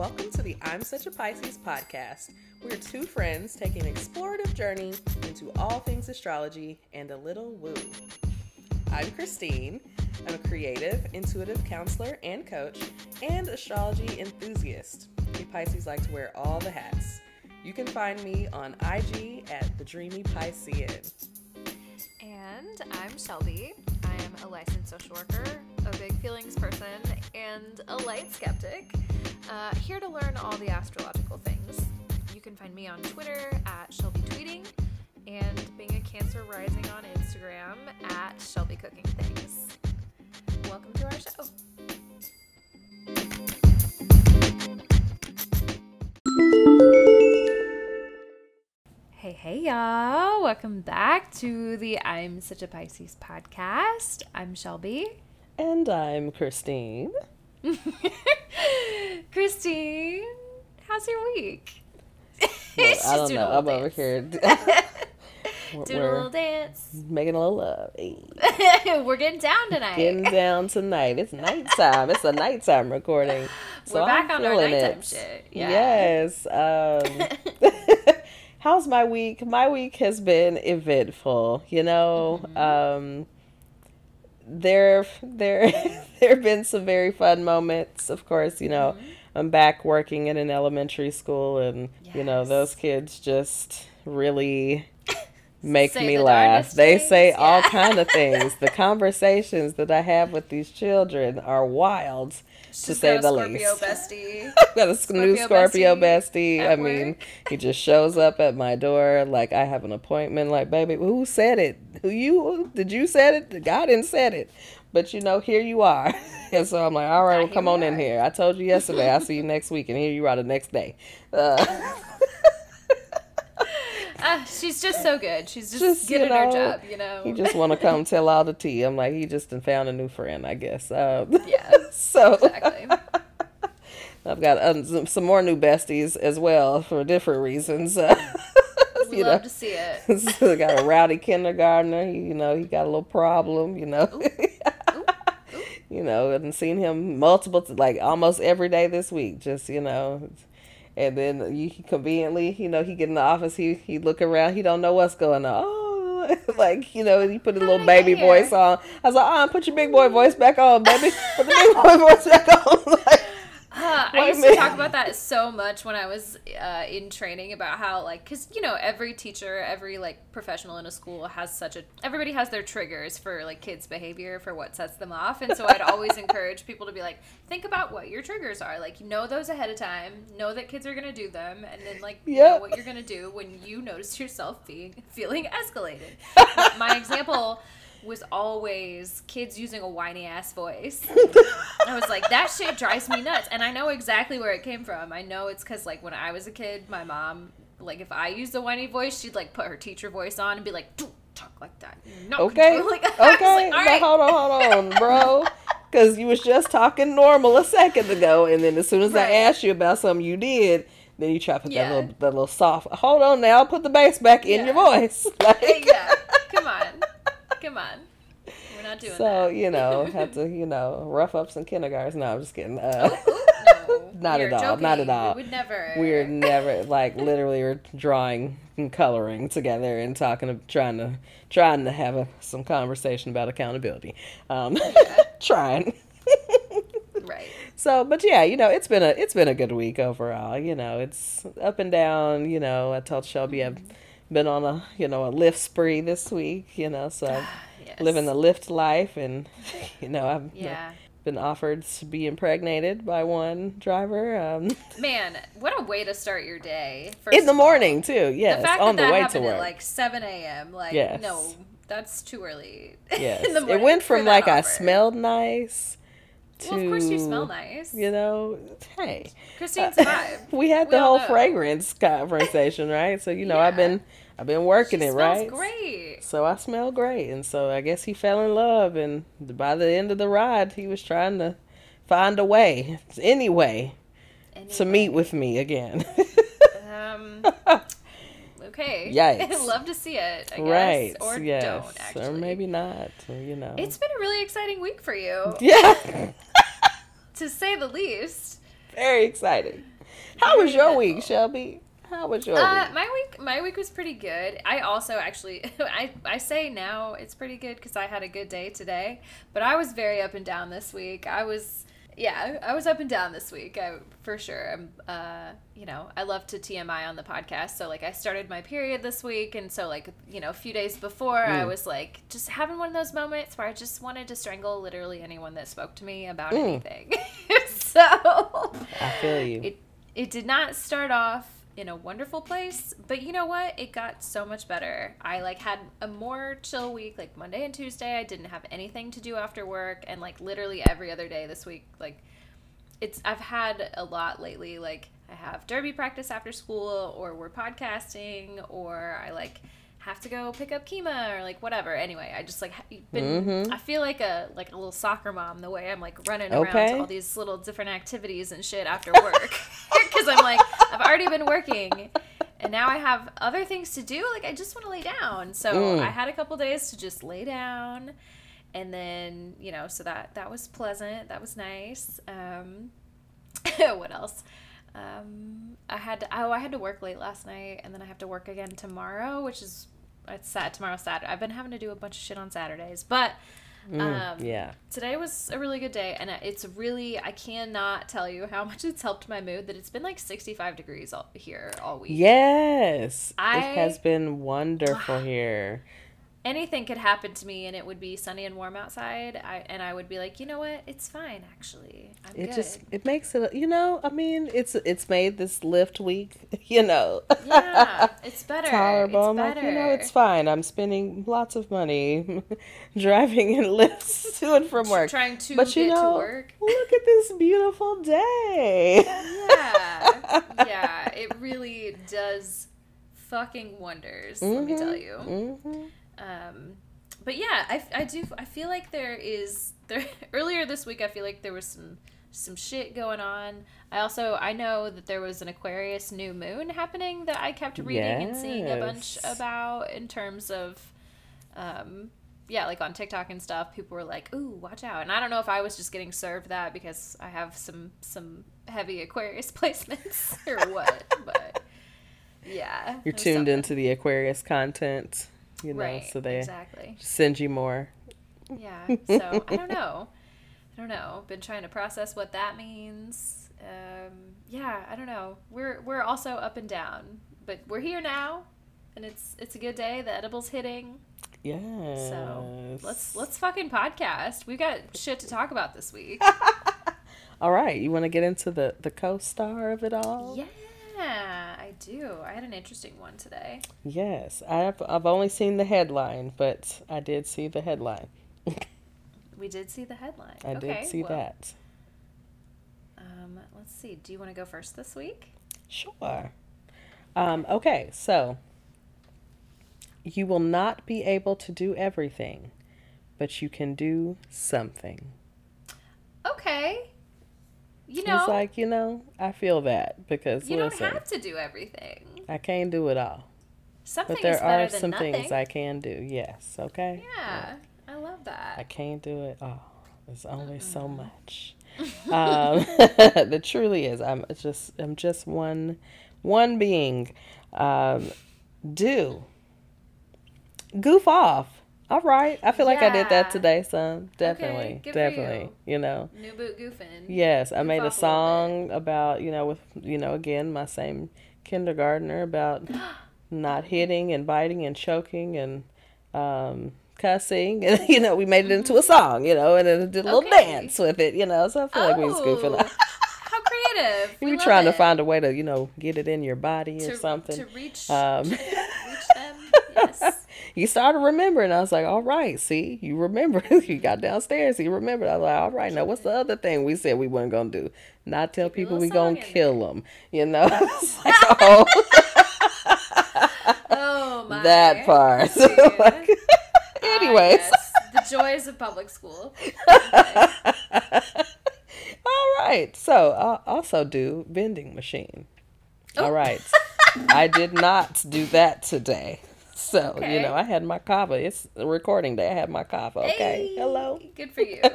Welcome to the I'm Such a Pisces podcast. We're two friends taking an explorative journey into all things astrology and a little woo. I'm Christine. I'm a creative, intuitive counselor and coach, and astrology enthusiast. We Pisces like to wear all the hats. You can find me on IG at the Dreamy Piscean. And I'm Shelby. I am a licensed social worker, a big feelings person, and a light skeptic. Uh, here to learn all the astrological things. You can find me on Twitter at Shelby Tweeting and being a Cancer Rising on Instagram at Shelby Cooking Things. Welcome to our show. Hey, hey, y'all. Welcome back to the I'm Such a Pisces podcast. I'm Shelby. And I'm Christine. Christine, how's your week? Well, I don't doing know. a I'm little over dance. here Doing a little dance. making a little love. Hey. We're getting down tonight. Getting down tonight. It's nighttime. It's a nighttime recording. So We're back I'm on our nighttime it. shit. Yeah. Yes. Um, how's my week? My week has been eventful. You know, Mm-hmm. um, there, there, there have been some very fun moments. Of course, you know, Mm-hmm. I'm back working in an elementary school, and you know, those kids just really make Say me the laugh. They things, say all kind of things. The conversations that I have with these children are wild, to say the Scorpio least. bestie. Got a new Scorpio bestie bestie. I mean, work. he just shows up at my door like I have an appointment. Like, baby, who said it? Who you? Did you said it? God didn't said it. But you know, here you are. and so I'm like, all right, well, come on in here. I told you yesterday. I'll see you next week, and here you are the next day. Uh, Ah, she's just so good. She's just, Just, good you at her job, you know. he just want to come tell all the tea. I'm like, he just found a new friend, I guess. Um, Yeah, so exactly. I've got um, some, some more new besties as well for different reasons. Uh, you love know. to see it. so got a rowdy kindergartner. He, you know, he got a little problem. You know, you know, and seen him multiple, like almost every day this week. Just you know, and then you conveniently, you know, he get in the office. He he look around. He don't know what's going on. Oh, like you know, he put a little did I get baby voice on. I was like, oh, put your big boy voice back on, baby. Put the big boy voice back on. like, Uh, I used to talk about that so much when I was uh, in training about how, like, because you know, every teacher, every like professional in a school has such a. Everybody has their triggers for like kids' behavior for what sets them off, and so I'd always encourage people to be like, think about what your triggers are. Like, know those ahead of time. Know that kids are gonna do them, and then like know what you're gonna do when you notice yourself being feeling escalated. My example was always kids using a whiny ass voice. I was like, that shit drives me nuts. And I know exactly where it came from. I know it's because, like, when I was a kid, my mom, like, if I used a whiny voice, she'd, like, put her teacher voice on and be like, don't talk like that. Not Okay. controlling-" Okay. like, all right. hold on, hold on, bro. Because you was just talking normal a second ago, and then as soon as I asked you about something you did, then you try to put Yeah. that little that little soft. Hold on now, put the bass back in your voice. Like, yeah. On. Come on. We're not doing so that. you know, have to you know rough up some kindergartens. No, I'm just kidding. Uh, No, Not at all, not at all. We would never. we're never like literally we're drawing and coloring together and talking, trying to trying to have a, some conversation about accountability. Um, trying. Right. So, but yeah, you know, it's been a it's been a good week overall. You know, it's up and down. You know, I told Shelby I've been on a you know a Lyft spree this week. You know, so Yes. living the Lyft life, and you know I've Yeah. been offered to be impregnated by one driver um, Man, what a way to start your day. In the of all. morning too. Yes, the fact on that the that way to happened work. at like 7 a.m. Like, Yes. no, that's too early. yes, in the it went from like I smelled nice. To, Well, of course you smell nice. You know, hey. Christine's a vibe. we had the all whole fragrance conversation, right? So you know, I've been I've been working she it, smells right? great. So I smell great, and so I guess he fell in love, and by the end of the ride, he was trying to find a way, any way, to meet with me again. Um, okay. Yikes. Love to see it, I guess. right? Or yes, don't, actually. or maybe not. You know. It's been a really exciting week for you, yeah, to say the least. Very exciting. How was your week, Shelby? How was your Uh, week? my week, my week was pretty good. I also actually, I, I say now it's pretty good because I had a good day today. But I was very up and down this week. I was, yeah, I was up and down this week. I for sure. I'm, uh, you know, I love to TMI on the podcast. So like, I started my period this week, and so like, you know, a few days before, I was like just having one of those moments where I just wanted to strangle literally anyone that spoke to me about anything. so I feel you. it it did not start off in a wonderful place but you know what? It got so much better. I like had a more chill week like monday and tuesday. I didn't have anything to do after work and like literally every other day this week like it's i've had a lot lately. Like i have derby practice after school or we're podcasting or i like have to go pick up Kima or like whatever. Anyway, I just like been. Mm-hmm. I feel like a like a little soccer mom the way I'm like running around to all these little different activities and shit after work because I'm like I've already been working and now I have other things to do. Like I just want to lay down. So I had a couple days to just lay down, and then you know so that that was pleasant. That was nice. Um, what else? Um, I had to, oh I had to work late last night, and then I have to work again tomorrow, which is it's sad. Tomorrow's Saturday. I've been having to do a bunch of shit on Saturdays, but um, yeah. today was a really good day, and it's really I cannot tell you how much it's helped my mood that it's been like sixty five degrees all, here all week. Yes. I- it has been wonderful here. Anything could happen to me and it would be sunny and warm outside I, and i would be like you know what it's fine actually i'm It good just it makes it you know, I mean, it's it's made this Lyft week, you know. yeah it's better tolerable. it's I'm better like, you know, it's fine. I'm spending lots of money driving in Lyfts to and from work. trying to but you get know, to work look at this beautiful day. yeah yeah it really does fucking wonders let me tell you hmm um but yeah I, I do i feel like there is there earlier this week i feel like there was some some shit going on. I also i know that there was an aquarius new moon happening that i kept reading and seeing a bunch about in terms of um yeah like on tiktok and stuff people were like ooh watch out. And i don't know if i was just getting served that because i have some some heavy aquarius placements or what but yeah You're tuned something. into the Aquarius content, you know, right so they exactly send you more. yeah. So I don't know. I don't know. Been trying to process what that means. Um, yeah, I don't know. We're we're also up and down, but we're here now, and it's it's a good day. The edible's hitting. Yes. So let's let's fucking podcast. We've got shit to talk about this week. All right, you want to get into the the co-star of it all? Yeah, I do. I had an interesting one today. Yes, I've I've only seen the headline, but I did see the headline. We did see the headline. I okay, did see well, that. Um, let's see. Do you want to go first this week? Sure. Um, okay, so you will not be able to do everything, but you can do something. Okay. You know, It's like, you know, I feel that because you listen, don't have to do everything. I can't do it all. Something But there are than some nothing. things I can do. Yes, okay? yeah, I love that. I can't do it all. There's only so much. um, there truly is. I'm just I'm just one one being. Um, do goof off. All right. I feel like I did that today, son. Definitely. for definitely. you. You know. New boot goofing. Yes, I made a off a song about, you know, with you know, again, my same kindergartner about not hitting and biting and choking and um cussing and you know, we made it into a song, you know, and then did a little Okay. dance with it, you know. So I feel like we was goofing. Oh, How creative. you We were love trying to find a way to, you know, get it in your body or something. to reach, Um, to reach them. Yes. You started remembering. I was like, all right, see, you remember. you got downstairs, you remembered. I was like, all right, now what's the other thing we said we weren't going to do? Not tell people we going to song in kill them, you know? Like, oh, Oh my. that part. Like, Ah, anyways. The joys of public school. all right. So I'll also do vending machine. Oh. All right. I did not do that today. So, you know, I had my kava. It's recording day. I had my kava. Okay. Hey, Hello. Good for you.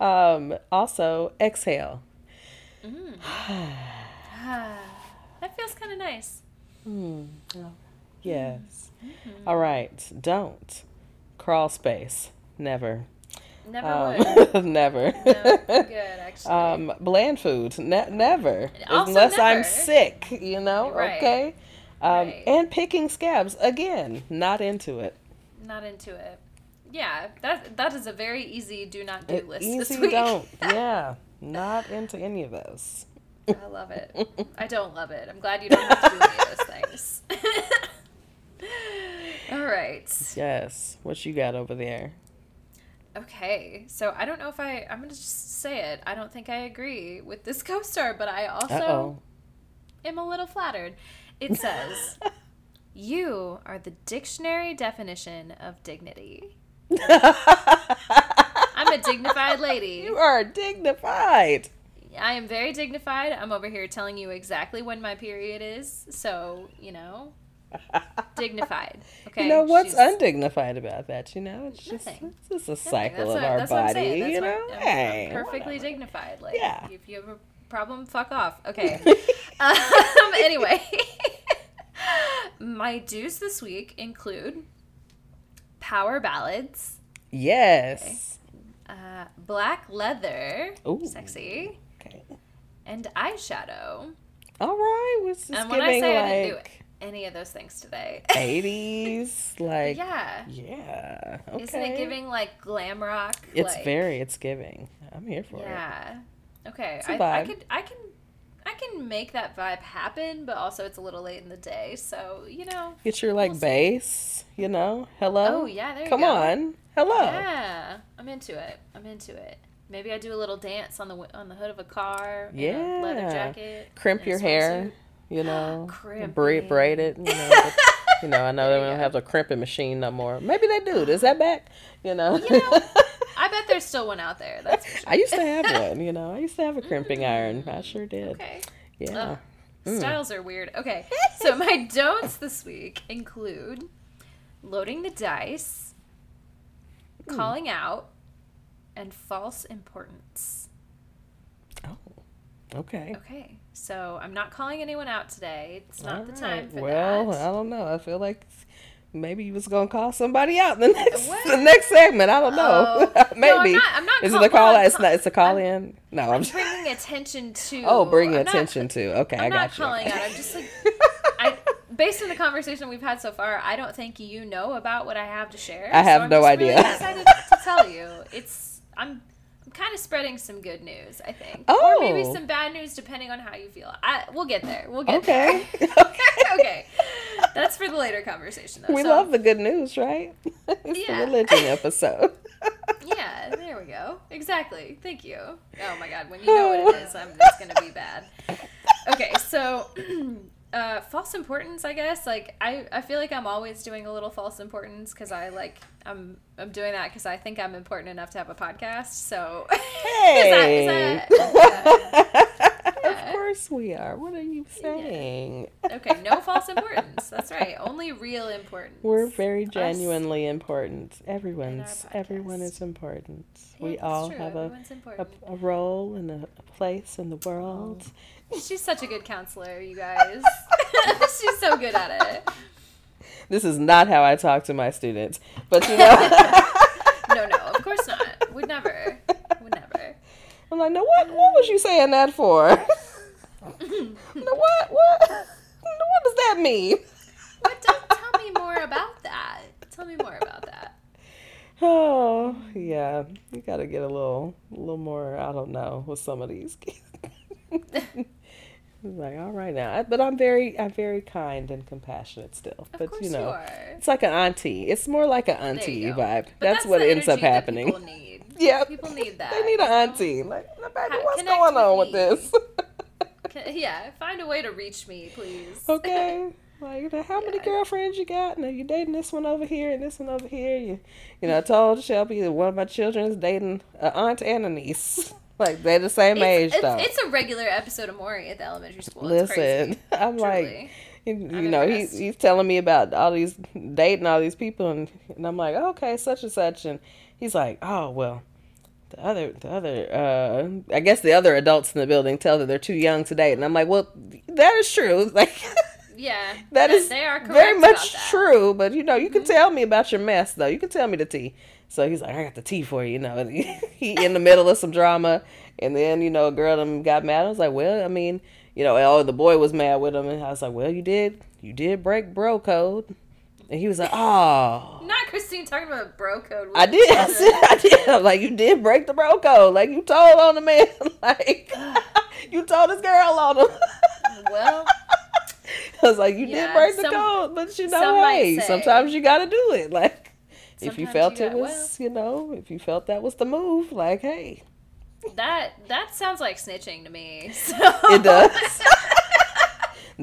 Um, also, exhale. Mm. that feels kind of nice. Hmm. Yes. All right. Don't crawl space. Never. Never Um, would. never. No, good, actually. um, bland foods. Ne- never. Also Unless I'm sick. You know. Right. Okay. Um, Right. And picking scabs again. Not into it. Not into it. Yeah, that that is a very easy do not do It- list easy this week. don't. Yeah. Not into any of those. I love it. I don't love it. I'm glad you don't have to do any of those things. All right. Yes. What you got over there? Okay. So I don't know if I. I'm gonna just say it. I don't think I agree with this co-star, but I also Uh oh. am a little flattered. It says, "You are the dictionary definition of dignity." I'm a dignified lady. You are dignified. I am very dignified. I'm over here telling you exactly when my period is. So, you know, dignified. Okay. You know what's She's- undignified about that? You know, it's just it's just a Nothing. cycle That's of what- our that's what I'm body. You know, I'm- hey, I'm perfectly whatever. dignified. Like, Yeah. if you have a problem, fuck off. Okay. um, anyway, my dues this week include power ballads, Yes. uh, black leather, Ooh. sexy, Okay. and eyeshadow. All right. What's this And when I say I didn't do like any of those things today, eighties? Like yeah. yeah. Okay. Isn't it giving like glam rock? It's like, very. It's giving. I'm here for it. Yeah. Okay. I, I could I can I can make that vibe happen, but also it's a little late in the day, so you know. Get your like We'll bass. You know. Hello. Oh yeah, there you Come go. on. Hello. Yeah, I'm into it. I'm into it. Maybe I do a little dance on the on the hood of a car. Yeah. a leather jacket. Crimp your hair. You know. Crimping. braid braid it. You know. but, you know. I know There they don't go. have the crimping machine no more. Maybe they do. Is that back? You know. You know, bet there's still one out there. That's sure. I used to have one, you know. I used to have a crimping iron. I sure did. Okay. Yeah. Mm. Styles are weird. Okay, so my don'ts this week include loading the dice, Hmm. calling out, and false importance. Oh. Okay. Okay, so I'm not calling anyone out today. It's not All the time right. for well, that. Well, I don't know. I feel like maybe you was gonna call somebody out the next What? the next segment. I don't know. Oh. maybe. No, I'm not. I'm not Is call- it a call? It's not. It's a call I'm- in. No, I'm. I'm just- bringing attention to. oh, bringing I'm not- attention to. Okay, I got you. calling out. I'm just like, I, based on the conversation we've had so far, I don't think you know about what I have to share. I have I'm no just really idea. excited to tell you. It's I'm. Kind of spreading some good news, I think, or maybe Oh. some bad news, depending on how you feel. I we'll get there. We'll get Okay. there. okay. okay, that's for the later conversation. Though. We So, love the good news, right? it's Yeah. the religion episode. Yeah, there we go. Exactly. Thank you. Oh my god, when you know what it is, I'm, it's gonna be bad. Okay, so uh, false importance, I guess. Like I, I feel like I'm always doing a little false importance because I like I'm I'm doing that because I think I'm important enough to have a podcast. So Hey. is that, is that, course we are. What are you saying? okay? No false importance. That's right. Only real importance. We're very Us. genuinely important. Everyone's everyone is important. Yeah, we all true. have a, a a role and a, a place in the oh. world. She's such a good counselor, you guys. She's so good at it. This is not how I talk to my students, but you know, No, no, of course not. Would never. Would never. I'm like, no, what? What was you saying that for? No, what? What? No, what does that mean? Don't tell me more about that. Tell me more about that. Oh, yeah. You got to get a little, a little more. I don't know with some of these kids. Like, all right now, I- but I'm very, I'm very kind and compassionate still. Of but you you, know, are. it's like an auntie. It's more like an auntie vibe. But that's, what ends up happening. People need. Yeah, People need that. They need an auntie. Like, baby, Ha- what's connect going on with this? Yeah, find a way to reach me, please. okay. Like, how many Yeah. girlfriends you got? Now you dating this one over here and this one over here. You, you know, I told Shelby that one of my children is dating an aunt and a niece. Like they're the same It's, age it's, though. it's a regular episode of Maury at the elementary school. It's Listen, crazy. I'm like, Truly. you, you I'm know, he's he's telling me about all these dating all these people, and, and I'm like, oh, okay, such and such, and he's like, oh well, the other the other uh I guess the other adults in the building tell that they're too young to date and I'm like, well, that is true. Like Yeah, that is they are very much. Mm-hmm. true, but you know, you can tell me about your mess though. You can tell me the tea. So he's like, I got the tea for you, you know. And he, he in the middle of some drama, and then you know, a girl them got mad. I was like, well, I mean, you know, oh, the boy was mad with him, and I was like, well, you did, you did break bro code, and he was like, oh. Not Christine talking about bro code. I did. I said I did. I'm like, you did break the bro code. Like you told on the man. like you told this girl on him. Well, I was like, you Yeah, did break the some- code, but you know, hey, sometimes you got to do it. Like if you felt you it was, you know, if you felt that was the move, like hey, that that sounds like snitching to me. So. it does.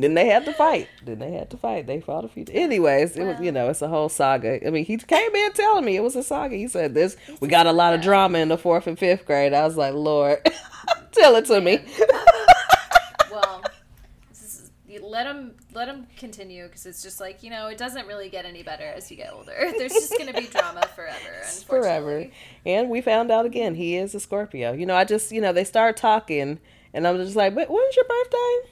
Then they had to fight. Then they had to fight. They fought a few. Anyways, it was you know it's a whole saga. I mean, he came in telling me it was a saga. He said this. We got a lot of drama in the fourth and fifth grade. I was like, Lord, tell it to me. well, this is, let them let them continue because it's just like you know it doesn't really get any better as you get older. There's just gonna be drama forever. forever. And we found out again he is a Scorpio. You know, I just you know they start talking, and I was just like, "But when's your birthday?"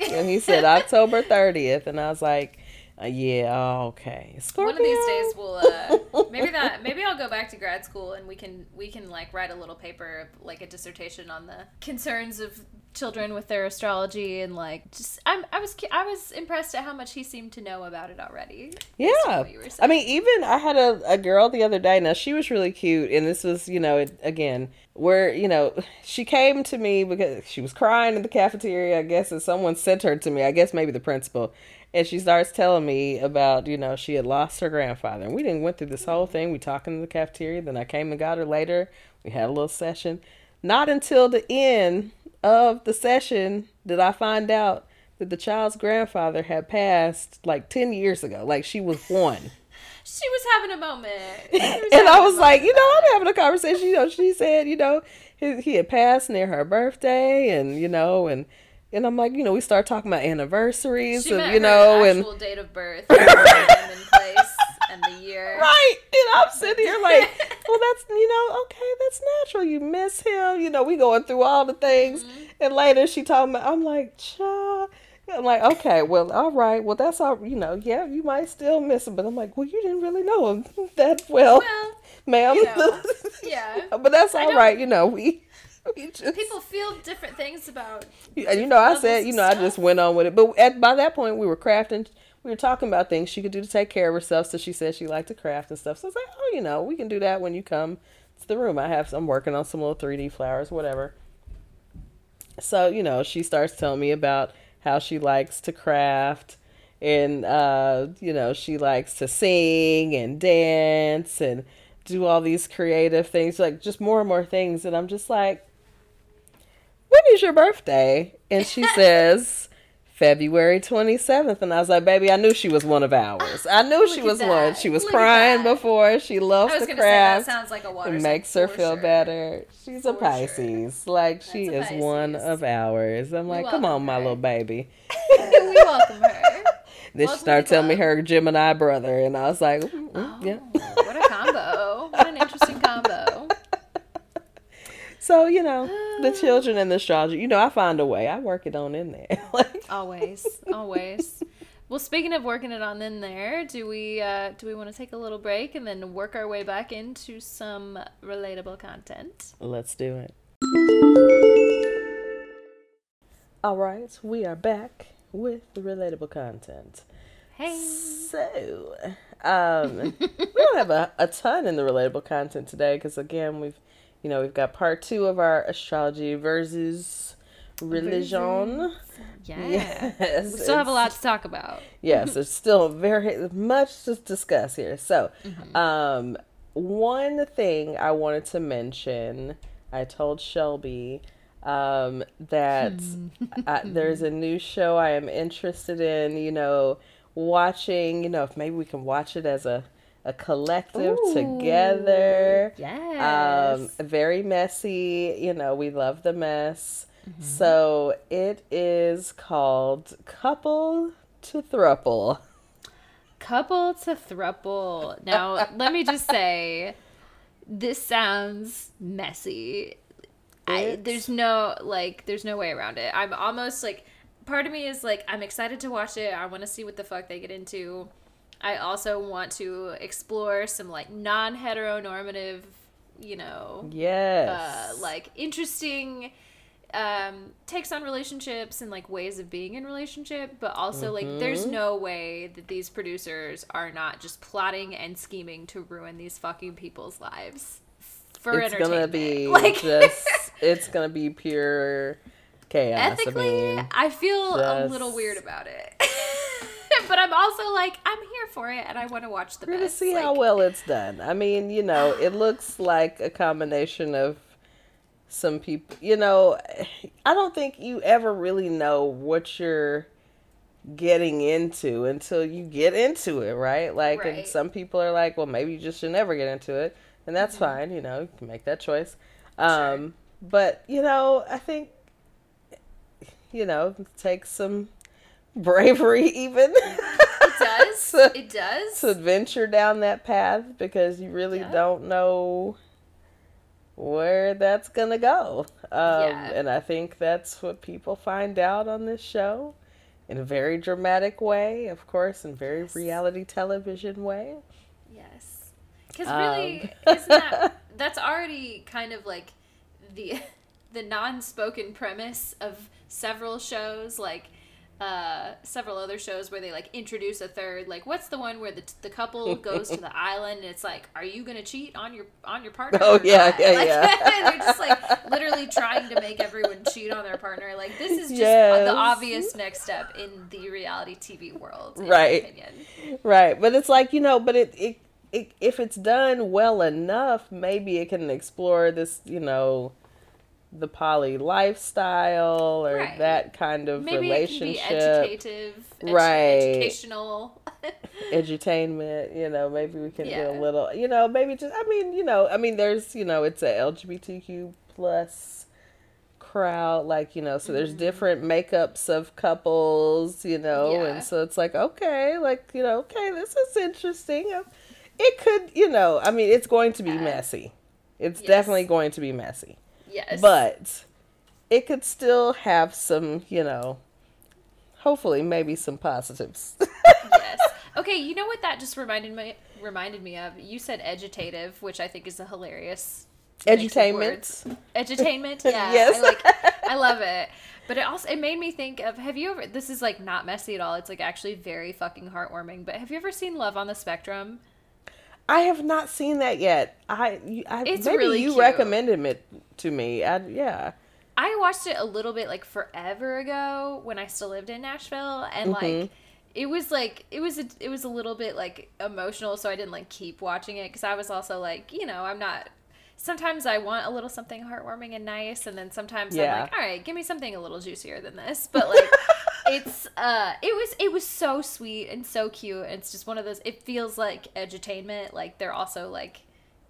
And he said October thirtieth, and I was like, uh, "Yeah, oh, okay." Scorpio. One of these days we'll uh, maybe that maybe I'll go back to grad school and we can we can like write a little paper like a dissertation on the concerns of children with their astrology and like just I'm, I was I was impressed at how much he seemed to know about it already. Yeah. what you were I mean, even I had a, a girl the other day. Now she was really cute, and this was, you know, it, again, where you know she came to me because she was crying in the cafeteria. I guess, and someone sent her to me. I guess maybe the principal, and she starts telling me about, you know, she had lost her grandfather, and we didn't went through this whole mm-hmm. thing. We talking in the cafeteria. Then I came and got her later. We had a little session. Not until the end of the session did I find out that the child's grandfather had passed like 10 years ago. Like she was one. she was having a moment. And I was like, you know, I'm having a conversation. You know, she said, you know, he, he had passed near her birthday, and you know, and and I'm like, you know, we start talking about anniversaries, She and you know, and actual date of birth, and place, and the year. right, and I'm sitting here like, well, that's you know, okay, that's natural. You miss him, you know. We going through all the things, Mm-hmm. and later she talking about, I'm like, child. I'm like, okay, well, all right, well, that's all, you know, yeah, you might still miss him, but I'm like, well, you didn't really know him that well, Well, ma'am. you know, yeah. but that's all right, you know, we just, People feel different things about. you know, I said, you know, I just went on with it, but at by that point, we were crafting, we were talking about things she could do to take care of herself, so she said she liked to craft and stuff. So I was like, oh, you know, we can do that when you come to the room. I have, I'm working on some little 3D flowers, whatever. So you know, she starts telling me about how she likes to craft and uh you know she likes to sing and dance and do all these creative things like just more and more things and i'm just like when is your birthday and she says february 27th and i was like baby i knew she was one of ours i knew Look she was one she was Look crying before she loves I was to gonna say that craft sounds like a water. it makes her feel sure. better. She's a For sure. Pisces. Like she That's a is one of ours. I'm like, come on, welcome my little baby. we welcome her. Then Welcome she started telling me her Gemini brother, and I was like, mm, mm, Oh, yeah. what a combo! What an interesting combo. So you know, the children and the astrology. You know, I find a way. I work it on in there. like, Always, always. Well, speaking of working it on in there, do we uh, do we want to take a little break and then work our way back into some relatable content? let's do it. All right, we are back with the relatable content. Hey, So, um, we don't have a, a ton in the relatable content today because again, we've, you know, we've got part two of our astrology versus religion. yeah. Yes, We still have a lot to talk about. Yes, there's still very much to discuss here. So, Mm-hmm. um, one thing I wanted to mention, I told Shelby um, that I, there's a new show I am interested in. You know, watching. You know, if maybe we can watch it as a a collective together. Yes. Um, very messy. You know, we love the mess. So it is called Couple to Thruple. Couple to thruple. Now, let me just say, this sounds messy. I, there's no like there's no way around it. I'm almost like part of me is like I'm excited to watch it. I want to see what the fuck they get into. I also want to explore some like non-heteronormative, you know, Yes. uh, like interesting um takes on relationships and like ways of being in relationship but also like there's Mm-hmm. no way that these producers are not just plotting and scheming to ruin these fucking people's lives for it's entertainment gonna be like just. It's gonna be pure chaos. ethically I mean, I feel a little weird about it but i'm also like i'm here for it and i want to watch the we're gonna see like, how well it's done. I mean, you know, it looks like a combination of some people. You know, I don't think you ever really know what you're getting into until you get into it, right? Like, and some people are like, well, maybe you just should never get into it, and that's Mm-hmm. fine. You know, you can make that choice. Um, But you know, I think you know take some bravery even it does to- it does to venture down that path because you really Yeah. don't know where that's gonna go. Um, Yeah. And I think that's what people find out on this show in a very dramatic way, of course, in very Yes. reality television way. Yes. Because Um. really, isn't that that's already kind of like the the non-spoken premise of several shows, like uh, several other shows where they like introduce a third. Like, what's the one where the the couple goes to the island and it's like, are you gonna cheat on your on your partner? Oh, yeah, not? yeah, like, yeah. they're just like literally trying to make everyone cheat on their partner. Like, this is just Yes. the obvious next step in the reality TV world, in Right. My opinion. Right, but it's like you know, but it, it it if it's done well enough, maybe it can explore this, you know, the poly lifestyle or Right. that kind of Maybe relationship, it can be educative, edu- Right. educational. edutainment. You know, maybe we can do a little. You know, maybe just. I mean, you know, I mean, there's you know, it's a LGBTQ plus crowd like you know so there's different makeups of couples you know Mm-hmm. Yeah. and so it's like okay like you know okay this is interesting Um, it could you know i mean it's going to be Yeah. messy it's Yes. definitely going to be messy yes, but it could still have some you know hopefully maybe some positives yes. Okay, you know what that just reminded me reminded me of? You said edutative, which I think is a hilarious edutainment Edutainment, yeah. Yes. I like I love it. But it also it made me think of have you ever this is like not messy at all. It's like actually very fucking heartwarming. But have you ever seen Love on the Spectrum? I have not seen that yet i, I It's maybe really you cute. recommended it to me I, yeah I watched it a little bit like forever ago when I still lived in Nashville and Mm-hmm. like it was like it was a, it was a little bit like emotional so I didn't like keep watching it cuz I was also like, you know, I'm not sometimes I want a little something heartwarming and nice and then sometimes Yeah. I'm like, all right, give me something a little juicier than this. But like it's uh it was it was so sweet and so cute. It's just one of those it feels like edutainment like they're also like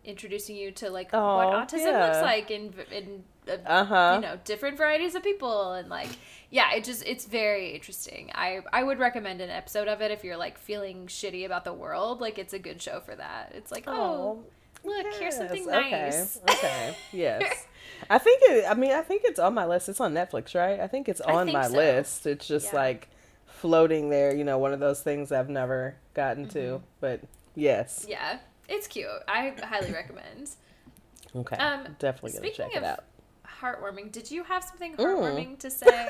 introducing you to like oh, what autism yeah. looks like in in uh, uh-huh you know different varieties of people and like yeah it just it's very interesting i i would recommend an episode of it if you're like feeling shitty about the world like it's a good show for that it's like oh, look here's something yes, nice Okay. okay. Yes. I think it. I mean, I think it's on my list. It's on Netflix, right? I think it's on think my so. list. It's just Yeah. like floating there. You know, one of those things I've never gotten Mm-hmm. to. But yes. yeah it's cute i highly recommend Okay. Um, Definitely gonna check it out. heartwarming did you have something Mm. heartwarming to say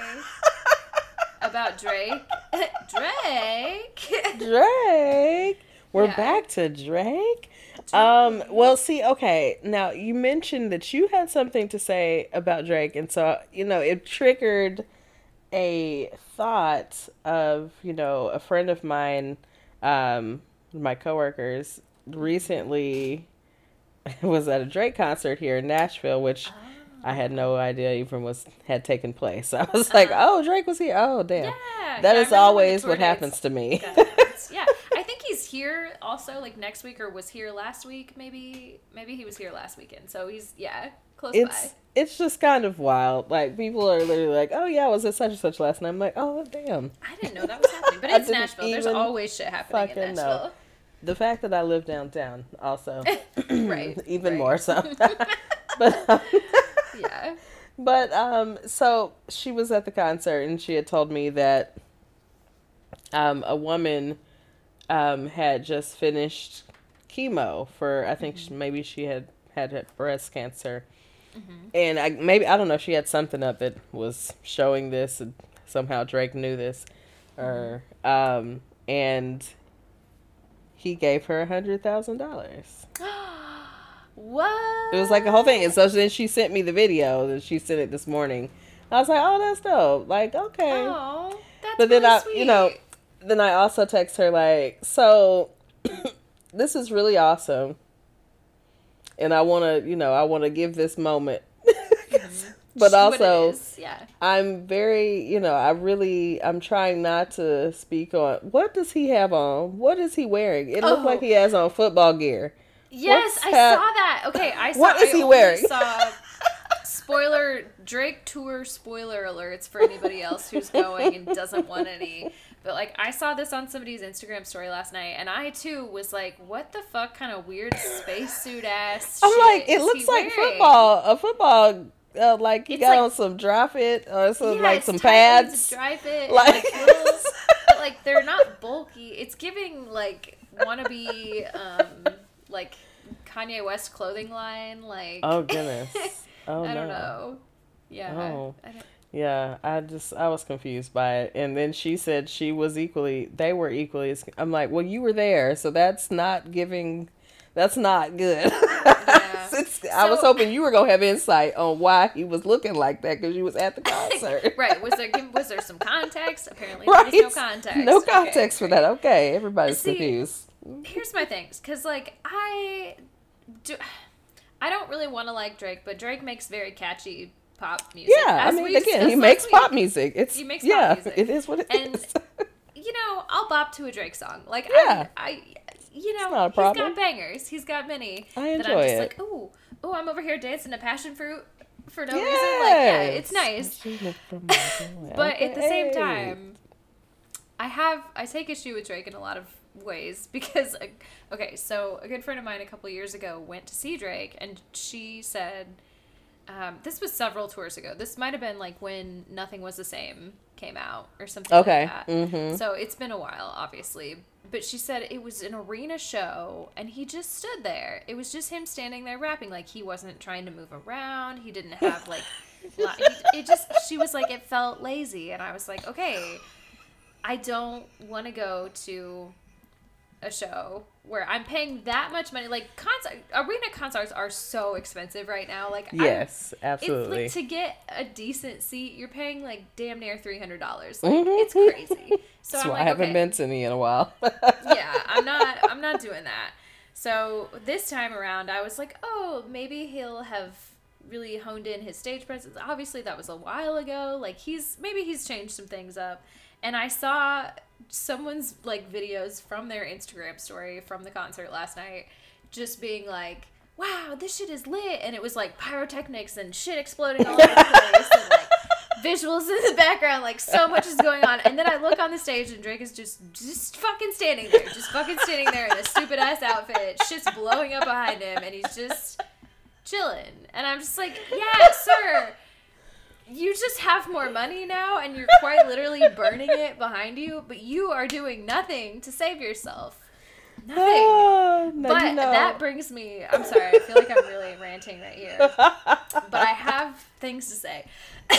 about drake drake Drake. We're Yeah. back to Drake. Um, well, see, okay. Now you mentioned that you had something to say about Drake, and so you know it triggered a thought of you know a friend of mine, um, my coworkers recently was at a Drake concert here in Nashville, which I had no idea even was had taken place. I was like, oh, Drake was here. Oh, damn. yeah That yeah, is remember when the always what happens to me. yeah, I think he's here also like next week or was here last week. Maybe maybe he was here last weekend. So he's yeah close it's by. it's just kind of wild. Like people are literally like, "Oh yeah, I was at such and such last night." I'm like, "Oh damn." I didn't know that was happening, but it's Nashville. There's always shit happening in fucking know. Nashville. the fact that I live downtown also, right. even right. more so. but um, Yeah. but um, so she was at the concert and she had told me that um, a woman um, had just finished chemo for I think she, maybe she had had breast cancer, and I maybe I don't know she had something up that was showing this and somehow Drake knew this, or um, and he gave her a hundred thousand dollars. What? It was like a whole thing. And so then she sent me the video and she sent it this morning. I was like, oh, that's dope. Like, okay. Oh, that's but then I, you know, sweet. Then I also text her like, so this is really awesome. And I want to, you know, I want to give this moment. but also, yeah. I'm very, you know, I really, I'm trying not to speak on what does he have on? What is he wearing? It looks Oh. like he oh. has on football gear. Yes, What's I saw that. Okay, I saw. What is I he wearing? Saw spoiler Drake tour spoiler alerts for anybody else who's going and doesn't want any. But like, I saw this on somebody's Instagram story last night, and I too was like, "What the fuck, kind of weird spacesuit ass." I'm like, it looks like wearing?" football, a football. Uh, like he got like- on some dry fit or some Yeah, like some pads. dry fit, Like- like, little, but like they're not bulky. It's giving like wannabe, um, like Kanye West clothing line. Like, Oh goodness. Oh I no. don't know. Yeah. Oh. I don't, Yeah, I just I was confused by it, and then she said she was equally. They were equally. As, I'm like, well, you were there, so that's not giving. That's not good. It's- I was hoping you were gonna have insight on why he was looking like that because you was at the concert. right. Was there was there some context? Apparently, Right. no context. No Okay, context for great. that. Okay, everybody's See, confused. Here's my things, because like I do, I don't really want to like Drake, but Drake makes very catchy pop music. Yeah, I mean, again, he makes last pop music. It's He makes pop music. it is what it And- is. You know, I'll bop to a Drake song. Like Yeah. I, I, you know, he's got bangers. He's got many. I that I'm enjoy just it. like, ooh, ooh, I'm over here dancing to passion fruit for no reason. Like, yeah, it's nice. But at the same time, I have I take issue with Drake in a lot of ways because uh, okay, so a good friend of mine a couple years ago went to see Drake and she said um, this was several tours ago. This might have been like when Nothing Was the Same came out or something Okay. like that. Mhm. So it's been a while, obviously. But she said it was an arena show and he just stood there. It was just him standing there rapping. Like he wasn't trying to move around. He didn't have like, li- it just, she was like, it felt lazy. And I was like, okay, I don't want to go to a show where I'm paying that much money. Like concert, arena concerts are so expensive right now. Like I'm- Yes, it's like to get a decent seat, you're paying like damn near three hundred dollars. Like Mhm. it's crazy. So why like, I haven't okay, been to any in a while. yeah, I'm not. I'm not doing that. So this time around, I was like, oh, maybe he'll have really honed in his stage presence. Obviously, that was a while ago. Like he's maybe he's changed some things up. And I saw someone's like videos from their Instagram story from the concert last night, just being like. Wow, this shit is lit, and it was like pyrotechnics and shit exploding all over the place, and like visuals in the background, like so much is going on. And then I look on the stage and Drake is just just fucking standing there, just fucking standing there in a stupid ass outfit. Shit's blowing up behind him and he's just chilling. And I'm just like, yeah, sir. You just have more money now and you're quite literally burning it behind you, but you are doing nothing to save yourself. Nothing. Oh, no, But know. that brings me. I'm sorry. I feel like I'm really ranting right here but I have things to say. so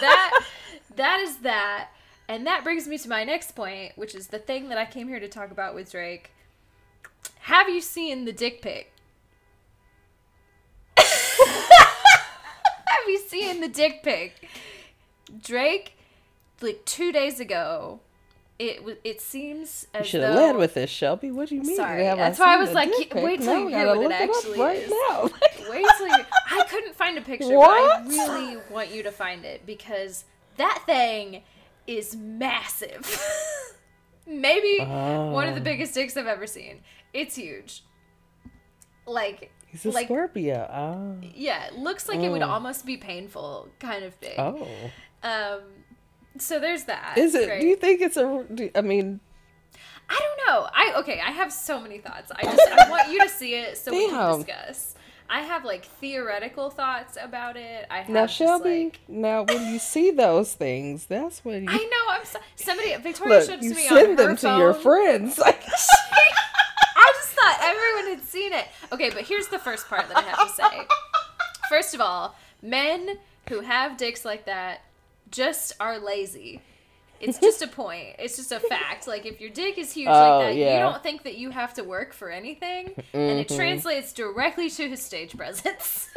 that that is that, and that brings me to my next point, which is the thing that I came here to talk about with Drake. Have you seen the dick pic? have you seen the dick pic? Drake, like two days ago, it was. It seems You as should though have led with this, Shelby. What do you mean? Sorry, that's why I was like, wait till Now you hear what it actually right is. now. Wait till you. I couldn't find a picture, but I really want you to find it because that thing is massive. Maybe one of the Oh. biggest dicks I've ever seen. It's huge. Like, He's a like, Scorpio. Oh. yeah, it looks like it would Mm. almost be painful, kind of thing. Oh. Um, so there's that. Is it? right? Do you think it's a? Do, I mean, I don't know. I okay. I have so many thoughts. I just I want you to see it so we can discuss. I have like theoretical thoughts about it. I have Now, Shelby, like- now when you see those things, that's when you I know. I'm so, somebody. Victoria look. showed it You to me send them to your friends. Like, thought everyone had seen it. Okay, but here's the first part that I have to say. First of all, men who have dicks like that just are lazy. It's just a point. It's just a fact. Like if your dick is huge Oh, like that, you don't think that you have to work for anything, and it Mhm. translates directly to his stage presence.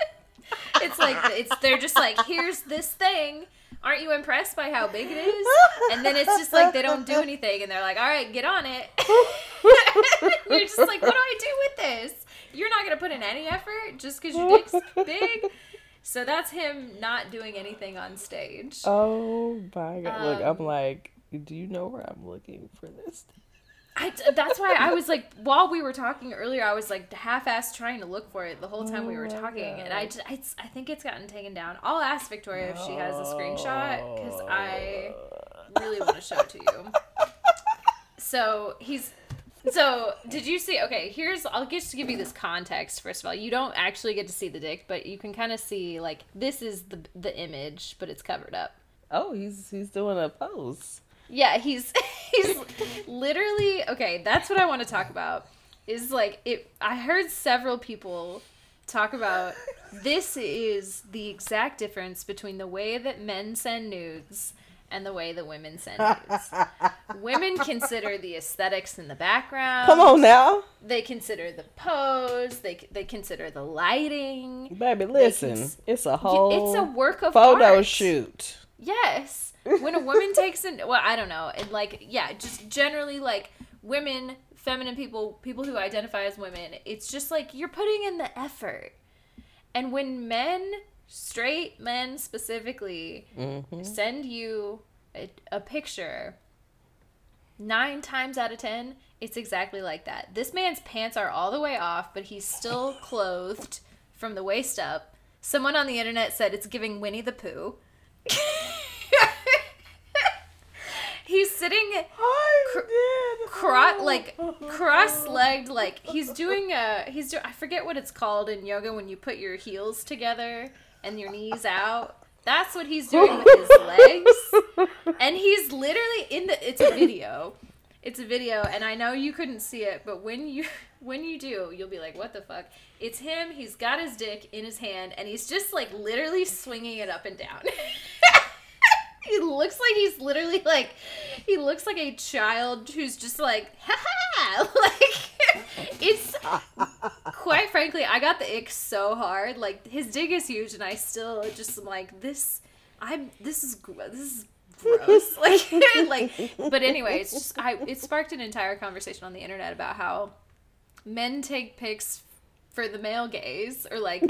it's like it's they're just like, here's this thing. Aren't you impressed by how big it is? And then it's just like they don't do anything, and they're like, all right, get on it. You're just like, what do I do with this? You're not gonna put in any effort just because your dick's big. So that's him not doing anything on stage. oh my god! Look, Um, I'm like, do you know where I'm looking for this? I, that's why I was like, while we were talking earlier, I was like half-assed trying to look for it the whole time we Oh were my talking, and I, just, I, I think it's gotten taken down. I'll ask Victoria if she has a screenshot because I really want to show it to you. So he's. So did you see? Okay, here's. I'll just give you this context first of all. You don't actually get to see the dick, but you can kind of see like this is the the image, but it's covered up. Oh, he's he's doing a pose. Yeah, he's he's literally okay. That's what I want to talk about. Is like it. I heard several people talk about this is the exact difference between the way that men send nudes and the way that women send nudes. women consider the aesthetics in the background. Come on now, They consider the pose. They they consider the lighting. baby. Listen, s- it's a whole It's a work of photo art. shoot. Yes. When a woman takes an well, I don't know, and like yeah, just generally like women, feminine people, people who identify as women, it's just like you're putting in the effort. And when men, straight men specifically, hmm send you a, a picture, nine times out of ten, it's exactly like that. This man's pants are all the way off, but he's still clothed from the waist up. Someone on the internet said it's giving Winnie the Pooh. he's sitting Cr- cro- oh. like cross-legged like he's doing a he's doing I forget what it's called in yoga when you put your heels together and your knees out. That's what he's doing with his legs. And he's literally in the it's a video. It's a video and I know you couldn't see it, but when you when you do, you'll be like, "What the fuck?" It's him. He's got his dick in his hand and he's just like literally swinging it up and down. he looks like he's literally like he looks like a child who's just like ha ha like it's quite frankly i got the ick so hard. Like his dig is huge and i still just am like this i'm this is this is gross. Like like but anyway it's just i it sparked an entire conversation on the internet about how men take pics for the male gaze or like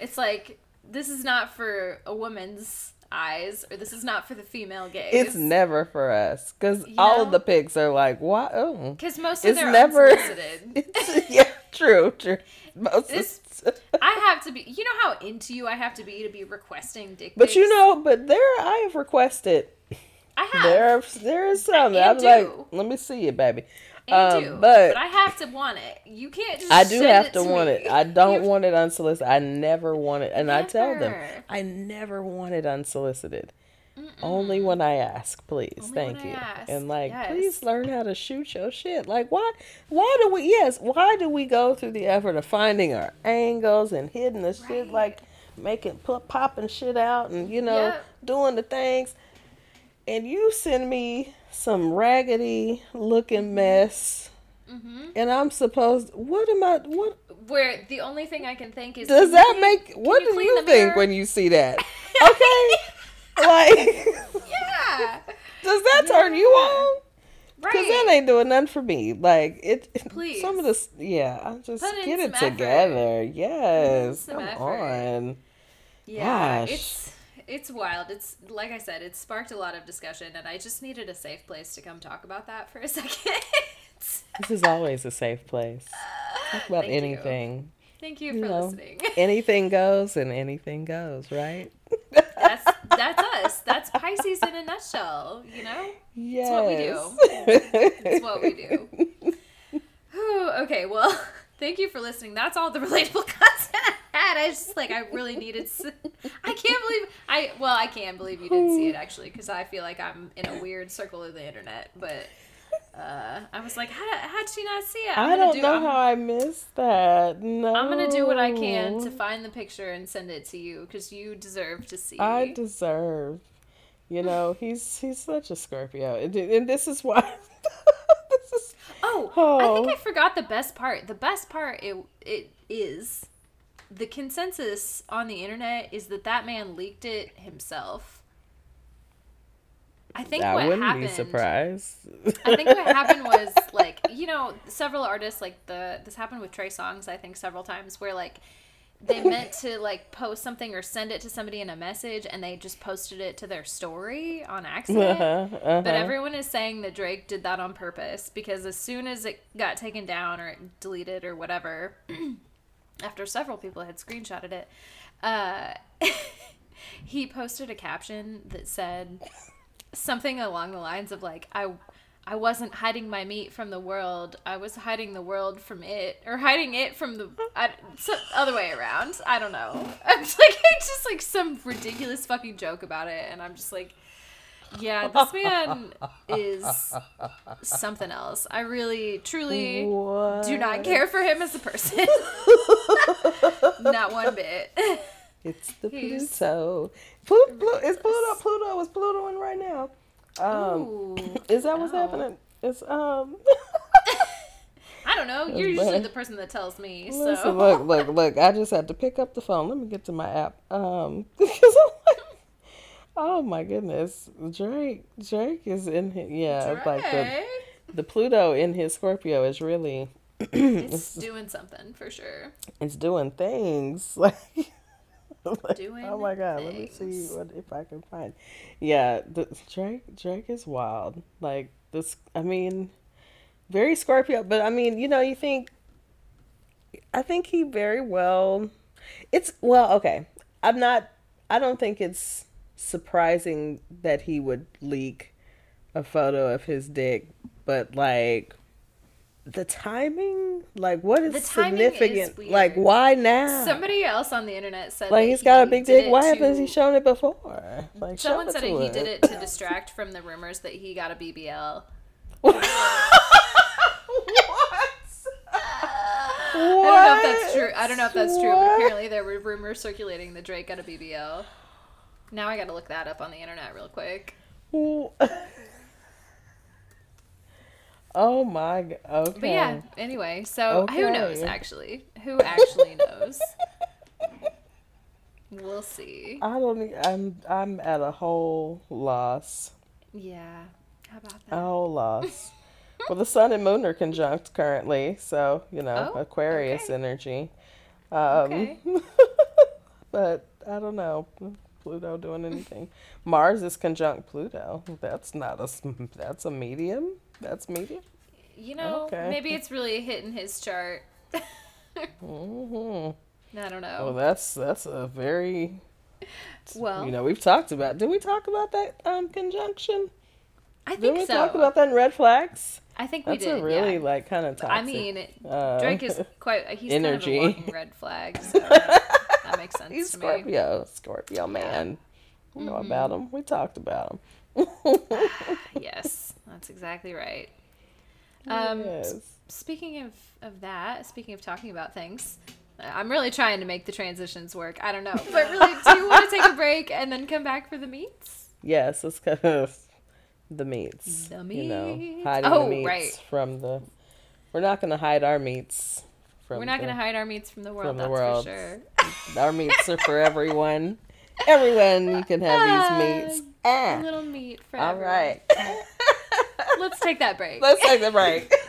it's like this is not for a woman's eyes or this is not for the female gaze It's never for us because all know? of the pics are like, why? Oh, because most of them are never. unsolicited It's, yeah, true, true. Most This- of- I have to be. You know how into you I have to be to be requesting dick but pics. you know, but there I have requested. I have. There, there is some I'm like, let me see it, baby. Um, do, but- but I have to want it. You can't just. I do have it to want me. it. I don't want it unsolicited. I never want it, and I tell them I never want it unsolicited. Only when I ask, please. Only Thank you. And like, yes. please learn how to shoot your shit. Like, why? Why do we? Yes, why do we go through the effort of finding our angles and hitting the shit, like making pop, popping shit out, and you know, Yep. doing the things, and you send me some raggedy looking mess. Mhm. And I'm supposed. What am I? What Where the only thing I can think is. does that make? can What do you think mirror? when you see that? Okay, like, Yeah. does that turn you Yeah. on? Right. Cause that ain't doing nothing for me. Like it. Please. Some of this, yeah. I just Put get it effort. together. Yes. Come effort. on. Yeah, Gosh. it's it's wild. It's like I said, it sparked a lot of discussion, and I just needed a safe place to come talk about that for a second. This is always a safe place. Talk about Thank you. anything. Thank you You for know, listening. Anything goes, and anything goes. Right. that's that's us. That's Pisces in a nutshell, you know? Yes. it's what we do. It's what we do. Whew, okay, well, thank you for listening. That's all the relatable content I had. I just like I really needed. I can't believe I. Well, I can't believe you didn't see it actually because I feel like I'm in a weird circle of the internet. But uh, I was like, how how'd she not see it? I'm I don't do- know I'm- how I missed that. No. I'm gonna do what I can to find the picture and send it to you because you deserve to see. I deserve. You know, he's he's such a Scorpio, and, and this is why. is Oh, I think Oh. I forgot the best part. The best part it it is the consensus on the internet is that that man leaked it himself. I think I wouldn't happened. be surprised. I think what happened was like you know several artists like the this happened with Trey Songz I think several times where like they meant to like post something or send it to somebody in a message and they just posted it to their story on accident. Uh-huh, uh-huh. But everyone is saying that Drake did that on purpose because as soon as it got taken down or deleted or whatever, after several people had screenshotted it, uh, he posted a caption that said something along the lines of like, "I." I wasn't hiding my meat from the world. I was hiding the world from it, or hiding it from the I, other way around. I don't know. I'm just like it's just like some ridiculous fucking joke about it, and I'm just like, yeah, this man is something else. I really, truly do not care for him as a person. not one bit. It's the Pluto. Pluto, Pluto is Pluto. Pluto is Plutoing right now. Um, Ooh. is that what's no. happening? It's um. I don't know. You're usually the person that tells me. Listen, So look, look, look. I just had to pick up the phone. Let me get to my app. Um, because I'm like, oh my goodness, Drake, Drake is in. His, yeah, like the the Pluto in his Scorpio is really it's doing something for sure. it's doing things like. like, Doing oh my god! Let me see what if I can find. Yeah, the, Drake Drake is wild. Like this, I mean, very Scorpio. But I mean, you know, you think. I think he very well. It's well, okay. I'm not. I don't think it's surprising that he would leak a photo of his dick, but like. The timing, like, what is timing is significant? Like, why now? Somebody else on the internet said Like he's got a big dick. it Why haven't he shown it before? Like Someone said to that he did it to distract from the rumors that he got a BBL. what? I don't know if that's true. I don't know if that's true, but apparently there were rumors circulating that Drake got a BBL. Now I got to look that up on the internet real quick. Oh my god. Okay. But yeah, anyway, so who knows actually? Who actually knows? We'll see. I don't. I'm I'm at a whole loss. Yeah. How about that? A whole loss. well, the sun and moon are conjunct currently, so you know Oh, Aquarius okay. energy. Um, Okay. but I don't know Pluto doing anything. Mars is conjunct Pluto. That's not a That's a medium. That's medium. You know, Okay. maybe it's really hitting his chart. hmm I don't know. Well, that's that's a very. Well, You know, we've talked about. Did we talk about that um conjunction? I think Did think we so. talk about that in red flags? I think we That's did. a really yeah. like kind of toxic. I mean, uh, Drake is quite. He's energy. kind of a walking red flag. So that makes sense He's to me. Scorpio, Scorpio man. You know about Mm-hmm. him. We talked about him. Yes, that's exactly right. Um, yes. Speaking of, of that, speaking of talking about things, I'm really trying to make the transitions work. I don't know. But really, do you want to take a break and then come back for the meats? Yes, it's kind of the meats. The You know, hiding Oh, the meats right. from the. We're not going to hide our meats. From We're not going to hide our meats from the world, from the that's world. for sure. Our meats are for everyone. Everyone, you can have Ah, these meats. A little meat for All everyone. right. Eh. Let's take that break. Let's take the break.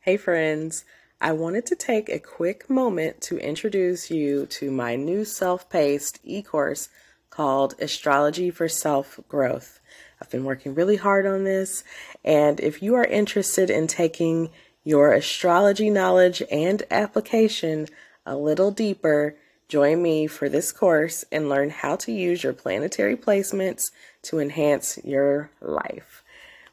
hey, friends. I wanted to take a quick moment to introduce you to my new self paced e course called Astrology for Self Growth. I've been working really hard on this, and if you are interested in taking your astrology knowledge and application a little deeper, join me for this course and learn how to use your planetary placements to enhance your life.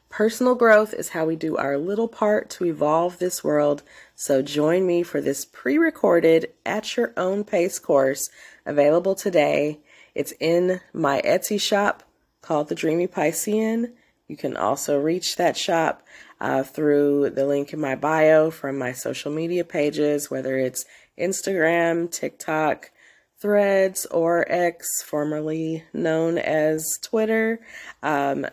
Personal growth is how we do our little part to evolve this world. So join me for this pre recorded at your own pace course available today. It's in my Etsy shop called The Dreamy Piscean. You can also reach that shop uh, through the link in my bio from my social media pages, whether it's Instagram, TikTok, Threads, or X, formerly known as Twitter. Um,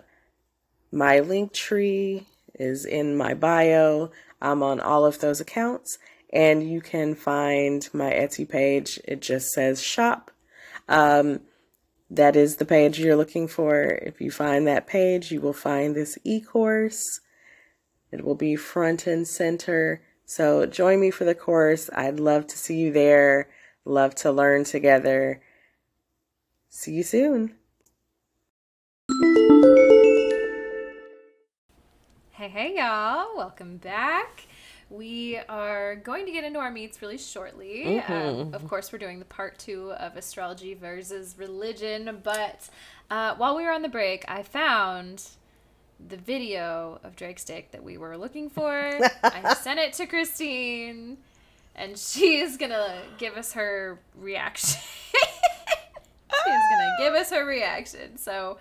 my Linktree is in my bio. I'm on all of those accounts, and you can find my Etsy page. It just says shop. Um, that is the page you're looking for. If you find that page, you will find this e course. It will be front and center. So join me for the course. I'd love to see you there. Love to learn together. See you soon. Hey, hey, y'all. Welcome back. We are going to get into our meats really shortly. Mhm. Um, of course, we're doing the part two of astrology versus religion. But uh, while we were on the break, I found the video of Drake's dick that we were looking for. I sent it to Christine, and she is going to give us her reaction. She's gonna give us her reaction. So,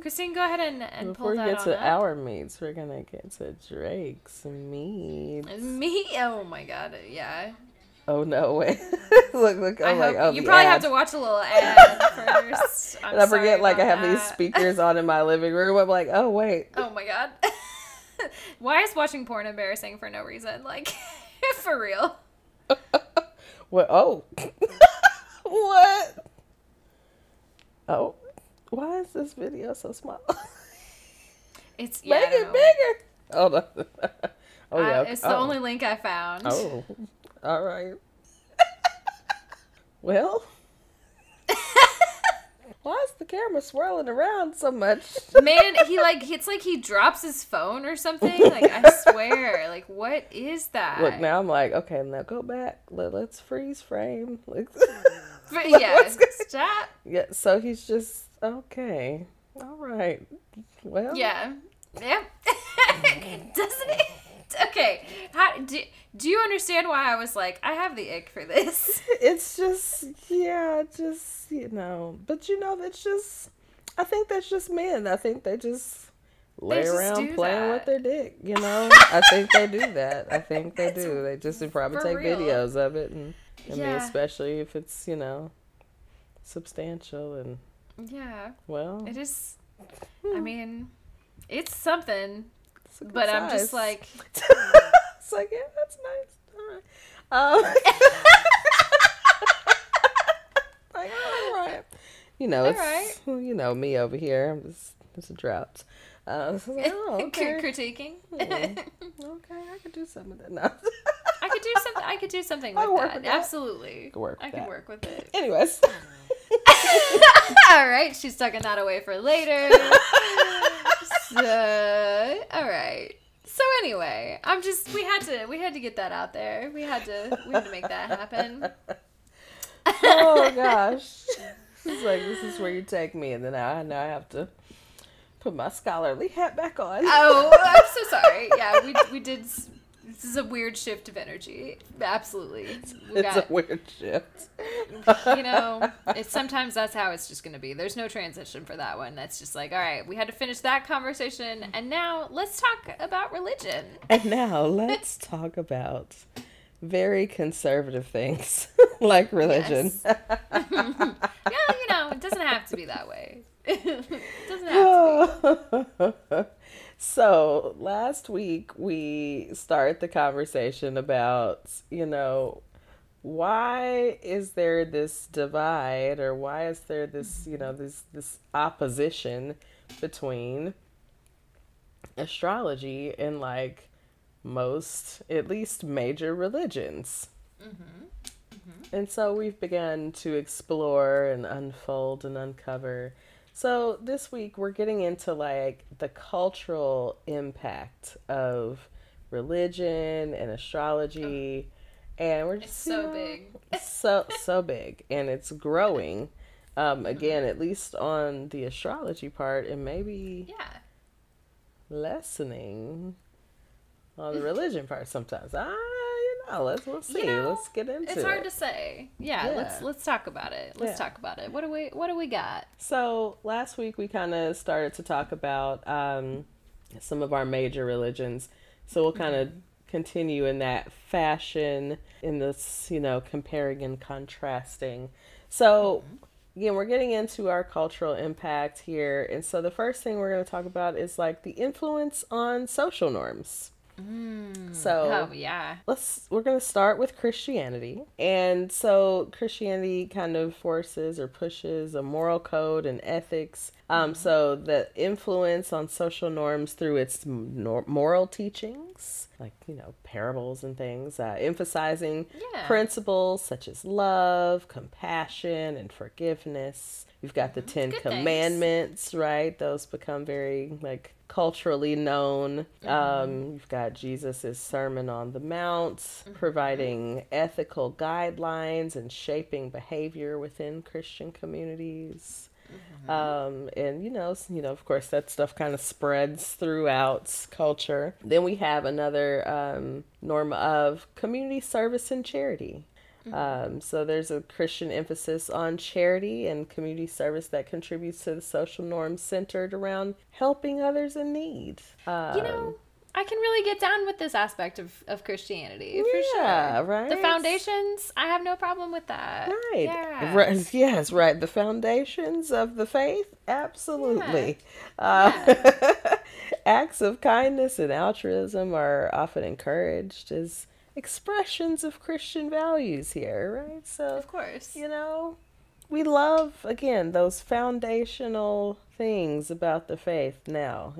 Christine, go ahead and, and Before pull we get to up. our meats, we're gonna get to Drake's meats. Me? Oh my god, yeah. Oh no, wait. look, look. I I'm like, hope oh, you probably ad. have to watch a little ad first. I'm and I forget, like, I have these speakers on in my living room. I'm like, oh wait. Oh my god. Why is watching porn embarrassing for no reason? Like, for real. What? Oh. what? Oh. Why is this video so small? It's yeah. Make it bigger. Oh no. oh yeah. Uh, it's the oh. only link I found. Oh. All right. well. Why is the camera swirling around so much? Man, he like it's like he drops his phone or something. Like I swear. Like what is that? Look now, I'm like, okay, now go back. Let, let's freeze frame. Let's- But yeah, stop. yeah. So he's just okay. All right. Well. Yeah. Yeah. Doesn't it? Okay. How do, do you understand why I was like, I have the ick for this? It's just yeah, just you know. But you know, that's just. I think that's just men. I think they just lay just around do playing that. with their dick. You know. I think they do that. I think they It's do. They just probably take real. videos of it, and I mean, especially if it's you know substantial and Yeah. well. It is. I hmm. mean, it's something, it's a good but I'm just like, it's like yeah, that's nice. All right. Um, like all right. You know, All it's right. you know me over here. I'm just it's a drought. Uh, so like, oh, okay. critiquing. Hmm. okay, I could do some of that. No. I could do something. I could do something with that. with that. Absolutely. Could work I could work with it. Anyways, all right, she's tucking that away for later. so, all right. So anyway, I'm just we had to we had to get that out there. We had to we had to make that happen. oh gosh, it's like this is where you take me, and then I now I have to put my scholarly hat back on. Oh, I'm so sorry. Yeah, we we did. This is a weird shift of energy. Absolutely. We it's a weird shift. you know, it's sometimes that's how it's just going to be. There's no transition for that one. That's just like, all right, we had to finish that conversation, and now let's talk about religion. And now let's talk about very conservative things like religion. yeah, you know, it doesn't have to be that way. it doesn't have to be. So last week we start the conversation about, you know, why is there this divide or why is there this, you know, this this opposition between astrology and like most at least major religions? Mm-hmm. Mm-hmm. And so we've begun to explore and unfold and uncover. So this week we're getting into like the cultural impact of religion and astrology and we're just so know, big. so so big, and it's growing. Um, again, at least on the astrology part, and maybe Yeah. lessening on the religion part sometimes. Ah, you know, let's we'll see. know, let's get into it. It's hard it. to say. Yeah, let's let's talk about it. Let's Yeah. talk about it. What do we what do we got? So last week we kind of started to talk about um, some of our major religions. So we'll kind of continue in that fashion in this, you know, comparing and contrasting. So again, we're getting into our cultural impact here, and so the first thing we're going to talk about is like the influence on social norms. Mm. So Oh yeah. let's we're going to start with christianity and so christianity kind of forces or pushes a moral code and ethics um, so the influence on social norms through its nor- moral teachings like you know parables and things uh, emphasizing Yeah. principles such as love compassion and forgiveness. You've got the 10 Good things. commandments right? Those become very like culturally known. Um, you've got jesus' sermon on the mount providing ethical guidelines and shaping behavior within christian communities um, and you know, you know, of course, that stuff kind of spreads throughout culture. Then we have another um, norm of community service and charity. Um, so there's a Christian emphasis on charity and community service that contributes to the social norms centered around helping others in need. Um, You know, I can really get down with this aspect of, of Christianity for Yeah, sure. right? The foundations, I have no problem with that. Right. Yeah. Right. Yes, right. The foundations of the faith? Absolutely. Uh, acts of kindness and altruism are often encouraged as expressions of Christian values here, right? So, Of course. you know, we love, again, those foundational things about the faith now.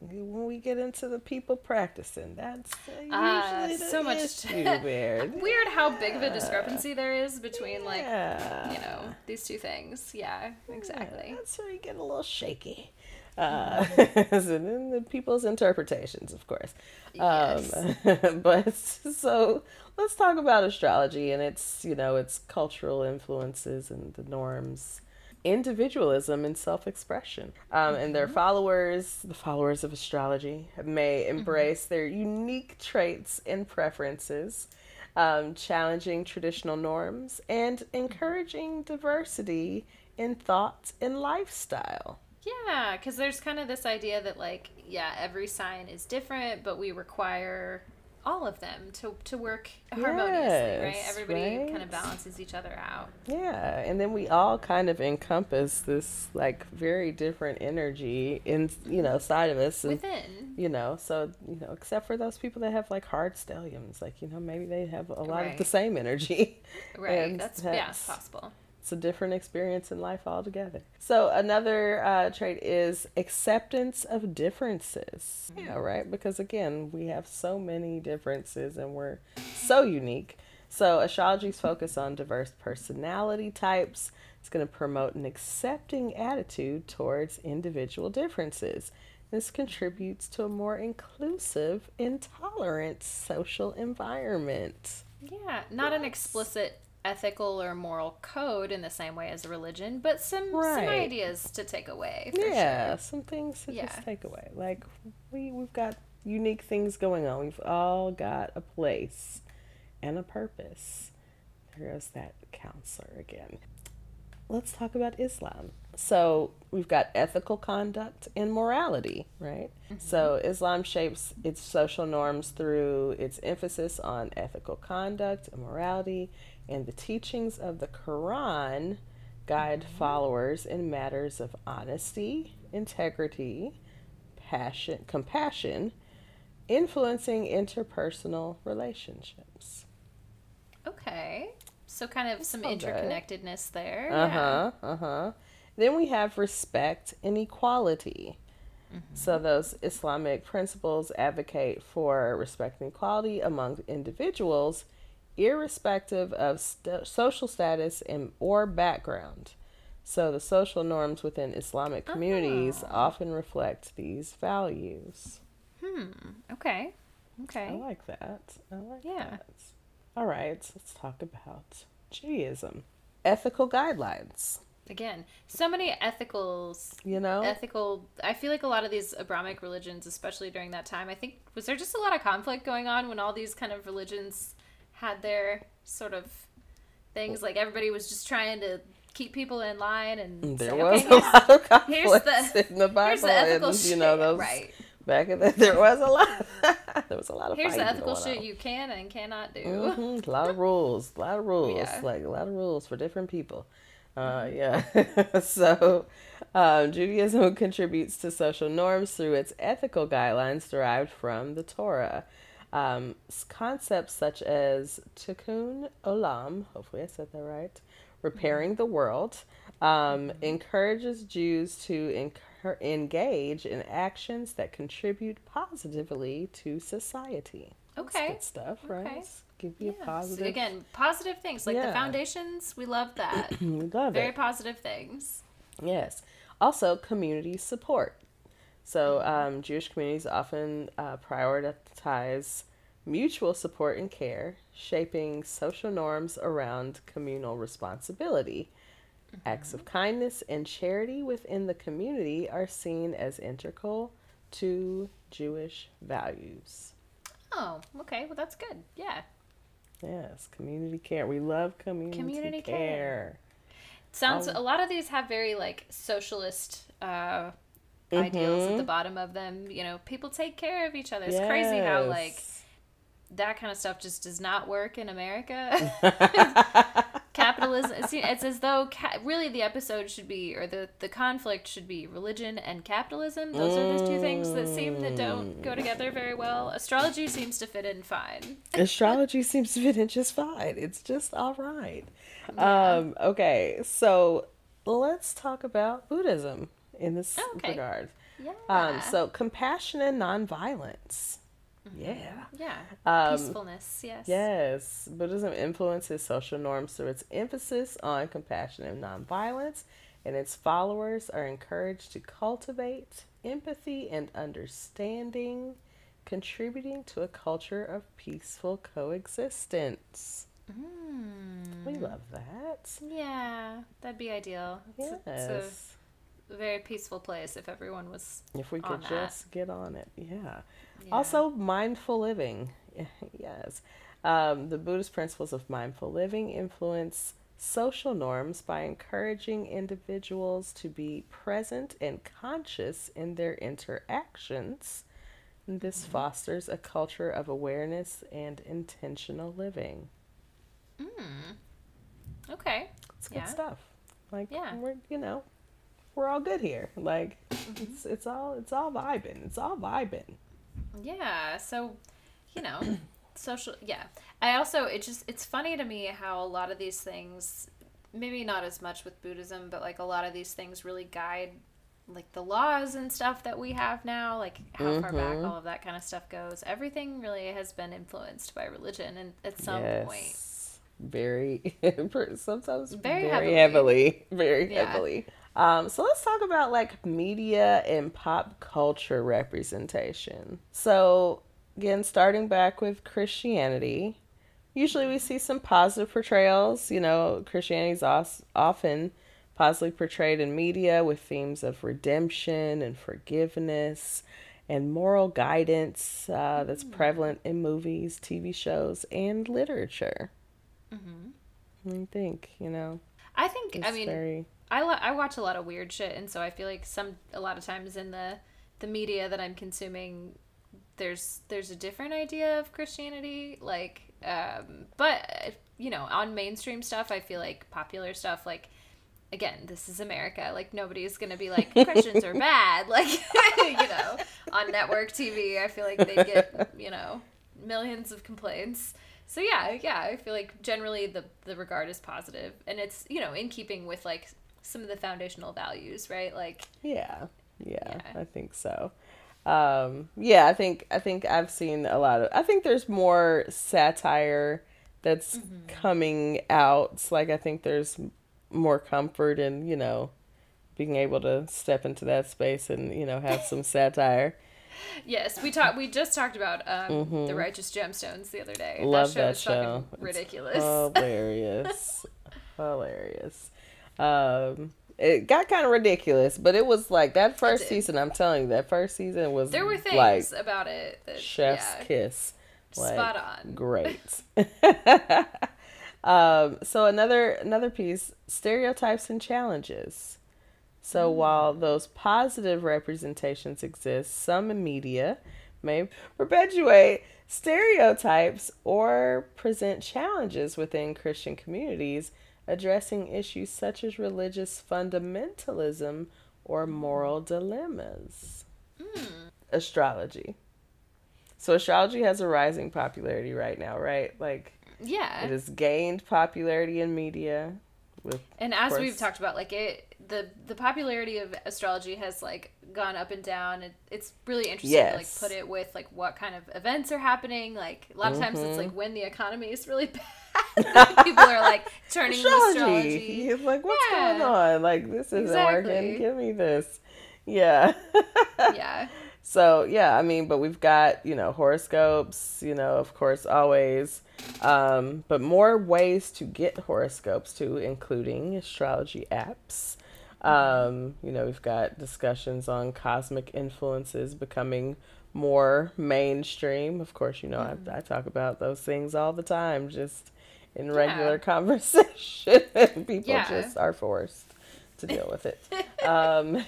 When we get into the people practicing, that's uh, usually Ah, the so much- issue. Weird how big of a discrepancy there is between like you know these two things. Yeah, exactly. That's where you get a little shaky. Uh, and then the people's interpretations, of course. Yes. Um, but so let's talk about astrology and its, you know, its cultural influences and the norms, individualism and self-expression. Um, And their followers, the followers of astrology, may embrace their unique traits and preferences. Um, challenging traditional norms and encouraging diversity in thought and lifestyle. Yeah, because there's kind of this idea that like yeah, every sign is different, but we require all of them to to work harmoniously, right? Everybody right. kind of balances each other out. Yeah, and then we all kind of encompass this like very different energy in you know side of us, and Within. you know, so you know, except for those people that have like hard stelliums, like you know, maybe they have a lot of the same energy. Right. And that's yeah, that's- possible. It's a different experience in life altogether. So another uh, trait is acceptance of differences. Yeah, right. Because again, we have so many differences, and we're so unique. So astrology's focus on diverse personality types. It's going to promote an accepting attitude towards individual differences. This contributes to a more inclusive and tolerant social environment. Yeah, not an explicit ethical or moral code in the same way as a religion, but some some ideas to take away. For yeah, sure. some things to Yeah. just take away. Like we we've got unique things going on. We've all got a place and a purpose. There goes that counselor again. Let's talk about Islam. So we've got ethical conduct and morality, right? Mm-hmm. So Islam shapes its social norms through its emphasis on ethical conduct and morality, and the teachings of the Quran guide followers in matters of honesty, integrity, passion, compassion, influencing interpersonal relationships. Okay. So kind of some bad. interconnectedness there. Uh huh. Uh huh. Then we have respect and equality. So those Islamic principles advocate for respect and equality among individuals, irrespective of st- social status and or background. So the social norms within Islamic communities ah. often reflect these values. Yeah. Okay. Okay. I like that. I like Yeah. that. All right, let's talk about Judaism. Ethical guidelines. Again, so many ethicals. You know? Ethical. I feel like a lot of these Abrahamic religions, especially during that time, I think, was there just a lot of conflict going on when all these kind of religions had their sort of things? Like everybody was just trying to keep people in line and there say, was okay, a here's- lot of conflict here's the- in the Bible, here's the ethical and shit. you know those right. back in the, there was a lot. there was a lot of Here's the ethical shit on. you can and cannot do. Mhm, A lot of rules, a lot of rules, Yeah. like a lot of rules for different people. Uh, yeah. so, um, Judaism contributes to social norms through its ethical guidelines derived from the Torah. Um, concepts such as tikkun olam, hopefully I said that right, repairing the world, um, encourages Jews to engage in actions that contribute positively to society. That's Okay. good stuff, right? Okay. Give you Yeah. a positive. Again, positive things like Yeah. the foundations. We love that. we love Very it. Very positive things. Yes. Also, community support. So, um, Jewish communities often uh, prioritize mutual support and care, shaping social norms around communal responsibility. Acts of kindness and charity within the community are seen as integral to Jewish values. Oh, okay. Well, that's good. Yeah. Yes, community care. We love community, Community care. care. Sounds Um, a lot of these have very like socialist uh ideals at the Mhm. bottom of them. You know, people take care of each other. It's crazy how like that kind of stuff just does not work in America. Capitalism. It's, it's as though ca- really the episode should be, or the the conflict should be, religion and capitalism. Those are the two things that seem that don't go together very well. Astrology seems to fit in fine. astrology seems to fit in just fine. It's just all right. Um, okay, so let's talk about Buddhism in this Oh, Okay. regard. Yeah. Um, so compassion and nonviolence. Yeah. yeah. Um, Peacefulness. Yes. Yes, Buddhism influences social norms through its emphasis on compassion and nonviolence, and its followers are encouraged to cultivate empathy and understanding, contributing to a culture of peaceful coexistence. Mm. We love that. Yeah, that'd be ideal. It's, Yes. it's a very peaceful place if everyone was. If we could that. just get on it. Yeah. yeah. Also, mindful living. yes. Um, the Buddhist principles of mindful living influence social norms by encouraging individuals to be present and conscious in their interactions. And this Mm-hmm. fosters a culture of awareness and intentional living. Mm. Okay. It's good Yeah. stuff. Like Yeah. we're you know, we're all good here. Like it's it's all it's all vibing. It's all vibing. Yeah. So, you know, social. Yeah. I also it just it's funny to me how a lot of these things, maybe not as much with Buddhism, but like a lot of these things really guide like the laws and stuff that we have now, like how far back Mhm. all of that kind of stuff goes. Everything really has been influenced by religion, and at some point. Very, sometimes Very very, heavily. heavily. very Yeah. heavily. Um, so let's talk about like media and pop culture representation. So again, starting back with Christianity, usually we see some positive portrayals. You know, Christianity is often positively portrayed in media with themes of redemption and forgiveness and moral guidance uh, that's prevalent in movies, TV shows, and literature. hmm do you think? You know, I think it's I mean very I lo- I watch a lot of weird shit, and so I feel like some a lot of times in the the media that I'm consuming, there's there's a different idea of Christianity, like, um, but you know, on mainstream stuff, I feel like popular stuff, like. Again, this is America. Like nobody's gonna be like Christians are bad. Like you know, on network TV, I feel like they get you know millions of complaints. So yeah, yeah, I feel like generally the the regard is positive, and it's you know in keeping with like some of the foundational values, right? Like yeah, yeah, Yeah. I think so. Um, yeah, I think I think I've seen a lot of. I think there's more satire that's Mm-hmm. coming out. It's like I think there's more comfort in you know being able to step into that space and you know have some satire. Yes, we talked. We just talked about um, Mhm. the Righteous Gemstones the other day. Love that show that is fucking show. It's ridiculous. Hilarious. Hilarious. Um, it got kind of ridiculous, but it was like that first season. I'm telling you, that first season was there were things like about it that chef's yeah, kiss. Like, spot on. Great. um, so another another piece: stereotypes and challenges. So while those positive representations exist, some media may perpetuate stereotypes or present challenges within Christian communities addressing issues such as religious fundamentalism or moral dilemmas. Astrology. So astrology has a rising popularity right now, right? Like Yeah, it has gained popularity in media with and as course. we've talked about, like it, the the popularity of astrology has like gone up and down. It, it's really interesting to like put it with like what kind of events are happening. Like a lot of times Mm-hmm. it's like when the economy is really bad. People are like turning to astrology. astrology. He's like, what's Yeah. going on? Like this isn't Exactly. working. Give me this. Yeah. yeah. So yeah, I mean, but we've got you know horoscopes, you know, of course, always, um, but more ways to get horoscopes too, including astrology apps. Um, you know, we've got discussions on cosmic influences becoming more mainstream. Of course, you know, I, I talk about those things all the time, just in regular conversation. People Yeah. just are forced to deal with it. um,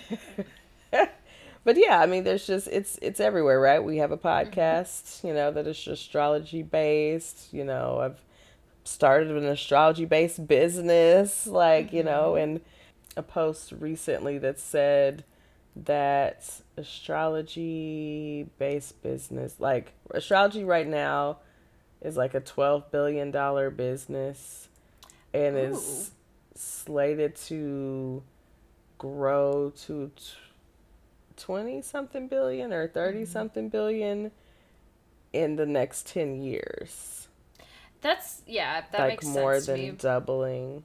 but yeah, I mean, there's just it's it's everywhere, right? We have a podcast, you know, that is astrology based. You know, I've started an astrology based business, like you know, and a post recently that said that astrology based business, like astrology right now, is like a twelve billion dollar business, and is slated to grow to. 20 something billion or 30 mm-hmm. something billion in the next 10 years. That's yeah, that like makes more sense than to me. doubling.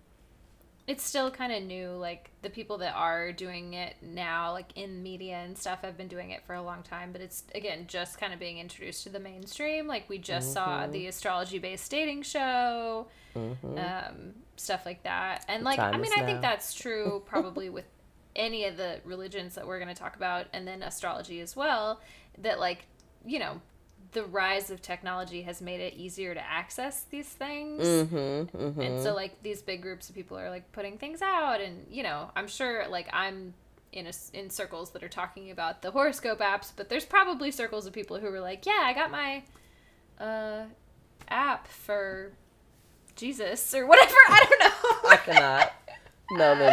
It's still kind of new. Like the people that are doing it now, like in media and stuff, have been doing it for a long time. But it's again just kind of being introduced to the mainstream. Like we just saw Mm-hmm. the astrology-based dating show, um, stuff like that. And like I mean, I think that's true probably with any of the religions that we're going to talk about, and then astrology as well. That like you know. The rise of technology has made it easier to access these things Mm-hmm. mm-hmm. and so like these big groups of people are like putting things out and you know i'm sure like i'm in a, in circles that are talking about the horoscope apps but there's probably circles of people who are like yeah i got my uh app for jesus or whatever i don't know I cannot. No, they're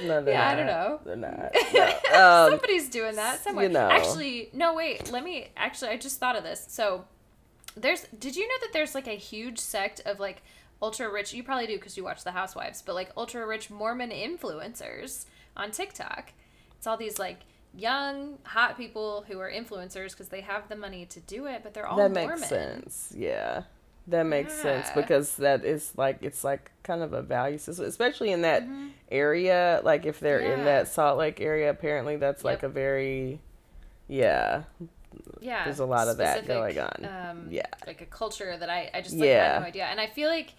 not. No, they're Yeah, not. I don't know. They're not. No. Um, Somebody's doing that somewhere. you know. Actually, no, wait. Let me. Actually, I just thought of this. So, there's. Did you know that there's like a huge sect of like ultra rich? You probably do because you watch The Housewives, but like ultra rich Mormon influencers on TikTok. It's all these like young hot people who are influencers because they have the money to do it, but they're all that Mormon. makes sense. Yeah. That makes sense because that is like it's like kind of a value system, especially in that Mm-hmm. area. Like if they're in that Salt Lake area, apparently that's like Yep. a very, yeah, yeah There's a lot of that going on. um, Yeah. like a culture that i, I just like Yeah. had no idea and i feel like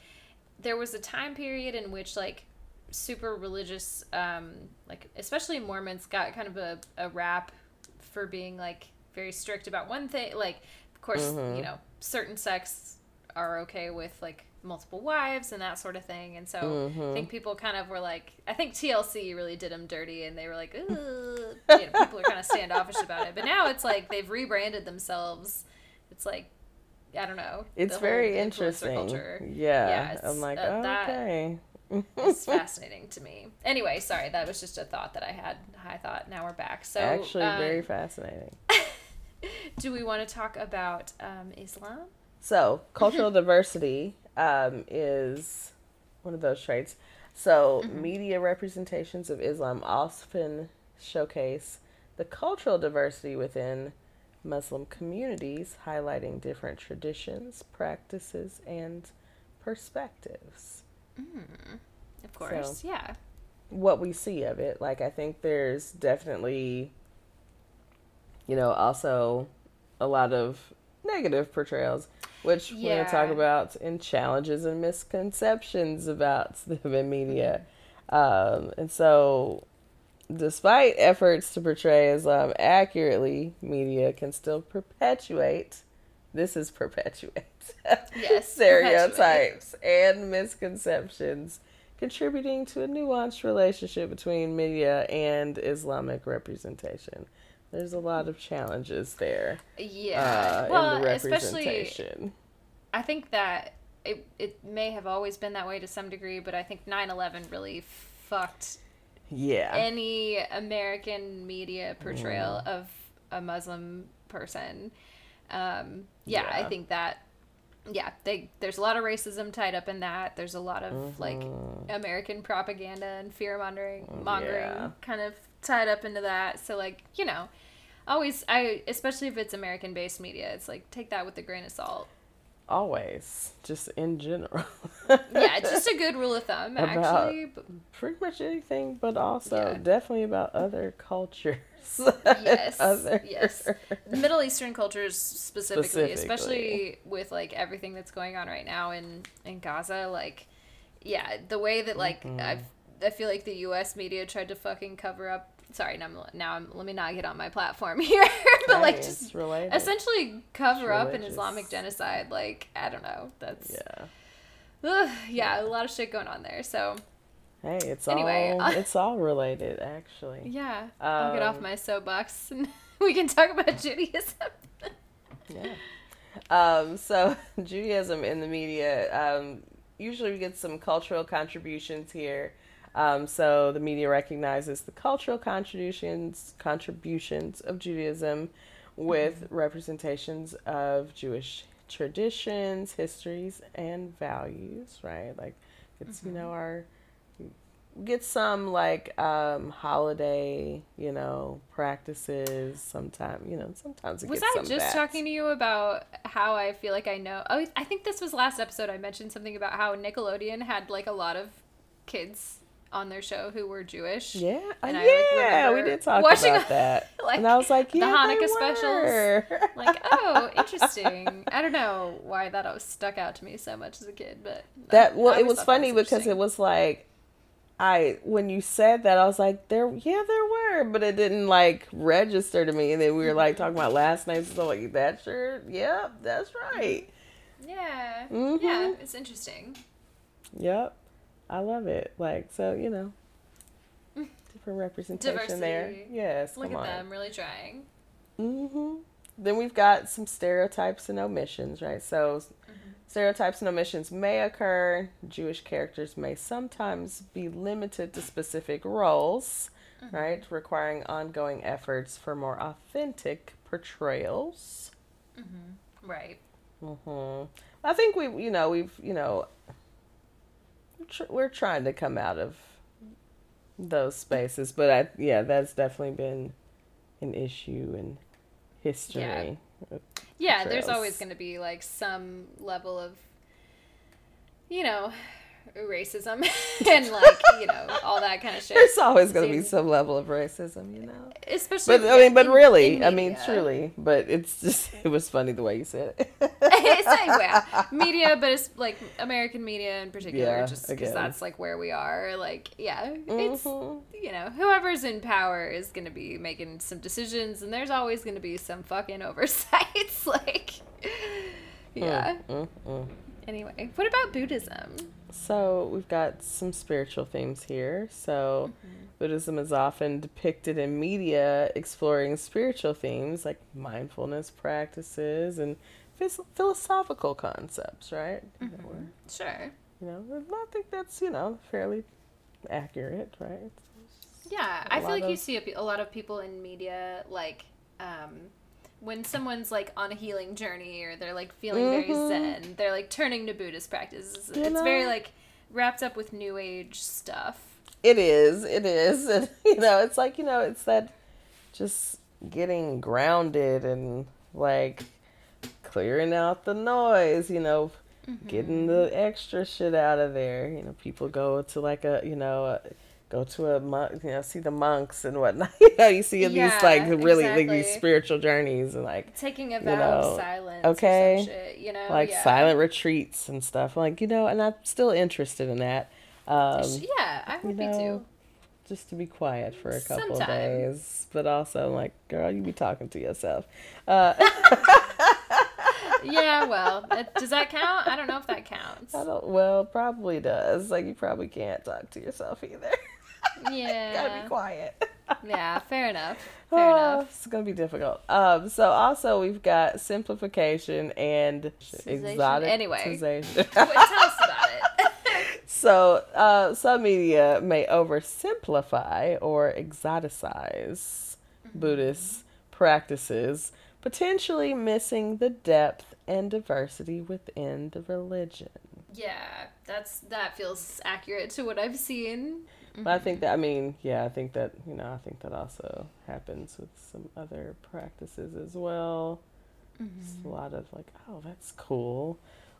there was a time period in which like super religious um like especially mormons got kind of a, a rap for being like very strict about one thing like of course Mm-hmm. you know certain sects are okay with like multiple wives and that sort of thing. And so Mm-hmm. i think people kind of were like i think tlc really did them dirty and they were like you know, people are kind of standoffish about it. But now it's like they've rebranded themselves. It's like i don't know it's very interesting. culture. Yeah, Yeah, it's, I'm like, uh, okay. is fascinating to me. Anyway sorry that was just a thought that i had i thought. Now we're back. So Actually, uh, very fascinating. do we want to talk about um, islam So, cultural diversity um, is one of those traits. So, media representations of Islam often showcase the cultural diversity within Muslim communities, highlighting different traditions, practices, and perspectives. of course yeah What we see of it, like, I think there's definitely you know, also a lot of negative portrayals, which we're going to talk about in challenges and misconceptions about the media. Um, and so, despite efforts to portray Islam accurately, media can still perpetuate. This is perpetuate. Yes, stereotypes and misconceptions, contributing to a nuanced relationship between media and Islamic representation. There's a lot of challenges there Yeah. uh, well, in the especially representation. I think that it it may have always been that way to some degree, but I think 9/11 really fucked Yeah. any American media portrayal Mm. of a Muslim person. Um, yeah, I think that. Yeah, they there's a lot of racism tied up in that. There's a lot of like Mhm. American propaganda and fear mongering, Mm, mongering yeah. kind of tied up into that. So like you know, always I especially if it's American based media, it's like take that with a grain of salt. Always, just in general. Yeah, it's just a good rule of thumb actually. Pretty much anything, but also Yeah. definitely about other cultures. yes, Other- yes. Middle Eastern cultures specifically, Specifically. especially with like everything that's going on right now in in Gaza, like yeah, the way that like Mhm. I've I feel like the U.S. media tried to fucking cover up. Sorry, now I'm, now I'm let me not get on my platform here, but like just related. essentially cover up an. Islamic genocide. Like I don't know, that's yeah. Ugh, yeah, a lot of shit going on there. So Hey, it's Anyway, all uh, it's all related actually. yeah, I'll get off Um, my soapbox and we can talk about Judaism. Yeah. Um, so Judaism in the media. Um, usually we get some cultural contributions here. Um, so the media recognizes the cultural contributions contributions of Judaism with representations of Jewish traditions, histories, and values. Right, like it's you know our get some like um holiday you know practices sometimes you know sometimes it Was I just bats. talking to you about how I feel like I know? Oh, I think this was last episode. I mentioned something about how Nickelodeon had like a lot of kids on their show who were Jewish. Yeah, And uh, I, like, yeah, we did talk watching, about that. like, and I was like, the Hanukkah specials. were. Like, oh, interesting. I don't know why that always stuck out to me so much as a kid, but that well, it was funny because it was like, I when you said that, I was like, there, yeah, there were, but it didn't like register to me. And then we were like talking about last night, so like, that sure, yep, that's right, yeah, Mhm. yeah, it's interesting. yep, I love it. Like, so you know, different representation there. Yes, Look come at on. them really trying. hmm Then we've got some stereotypes and omissions, right? So, stereotypes and omissions may occur. Jewish characters may sometimes be limited to specific roles, right? Requiring ongoing efforts for more authentic portrayals. Right. hmm I think we, you know, we've, you know, we're trying to come out of those spaces, but I, yeah, that's definitely been an issue in history. Yeah, there's always going to be like some level of, you know, racism and like you know all that kind of shit. There's always going to be some level of racism, you know. Especially, But I mean, but in- really, in I mean, truly, but it's just it was funny the way you said it. it's media, but it's like American media in particular, Yeah, just because that's like where we are. Like, yeah, it's Mhm. you know whoever's in power is going to be making some decisions, and there's always going to be some fucking oversights. like, yeah. Mm, mm. Anyway, what about Buddhism? So we've got some spiritual themes here. So Buddhism is often depicted in media exploring spiritual themes like mindfulness practices and phys- philosophical concepts, right? You know, Sure. You know, I think that's you know fairly accurate, right? Yeah, I feel like you see a, a lot of people in media like um, when someone's like on a healing journey or they're like feeling very Mhm. zen, they're like turning to Buddhist practices. You it's very like wrapped up with new age stuff. It is. It is. And, you know, it's like, you know, it's that just getting grounded and like clearing out the noise, you know, getting the extra shit out of there. You know, people go to like a, you know, a go to a monk, you know, see the monks and whatnot. you know, you see these like really like these spiritual journeys and like Taking a you vow know, of silence. okay, shit, you know, like yeah. silent retreats and stuff. Like you know, and I'm still interested in that. Um, yeah, I would you know, be too. just to be quiet for a couple of days, but also like, girl, you be talking to yourself. Uh, yeah, well, does that count? I don't know if that counts. I don't. Well, probably does. Like you probably can't talk to yourself either. Gotta be quiet. Yeah, fair enough. Fair Ah, enough. It's gonna be difficult. Um. So also we've got simplification and exotic. Anyway. Wait, tell us about it. So, uh, some media may oversimplify or exoticize Mm-hmm. Buddhist practices, potentially missing the depth and diversity within the religion. yeah, that's that feels accurate to what I've seen. But I think that, I mean, yeah, I think that, you know, I think that also happens with some other practices as well. It's a lot of like, oh, that's cool.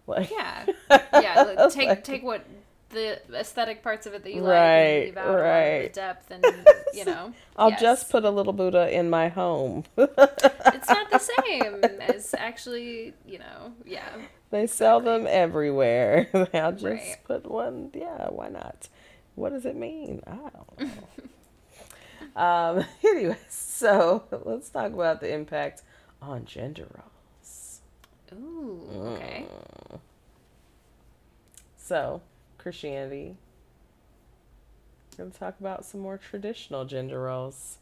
Like, Mm-hmm. Yeah, yeah. Like, take Like- take what the aesthetic parts of it that you Right, like, and leave out a lot of right. the depth, and you know, I'll yes. just put a little Buddha in my home. It's not the same as actually, you know, yeah. They sell them everywhere. I'll just Right. put one. Yeah, why not? What does it mean? I don't know. um, anyways, so let's talk about the impact on gender roles. Ooh, okay. Mm. So, Christianity. We're going to talk about some more traditional gender roles.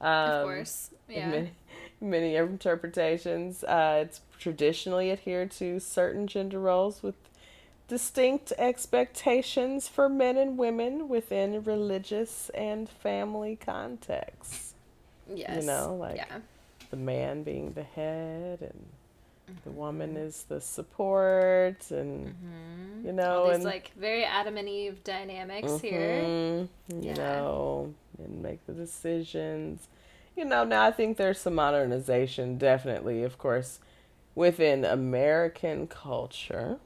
Um, Of course, yeah. many, many interpretations. Uh, it's traditionally adhered to certain gender roles with distinct expectations for men and women within religious and family contexts. Yes. You know, like- yeah. The man being the head, and the woman is the support, and you know, Mm-hmm. All these and like very Adam and Eve dynamics here. Mhm, You Yeah. know, and make the decisions. You know, now I think there's some modernization, definitely, of course, within American culture.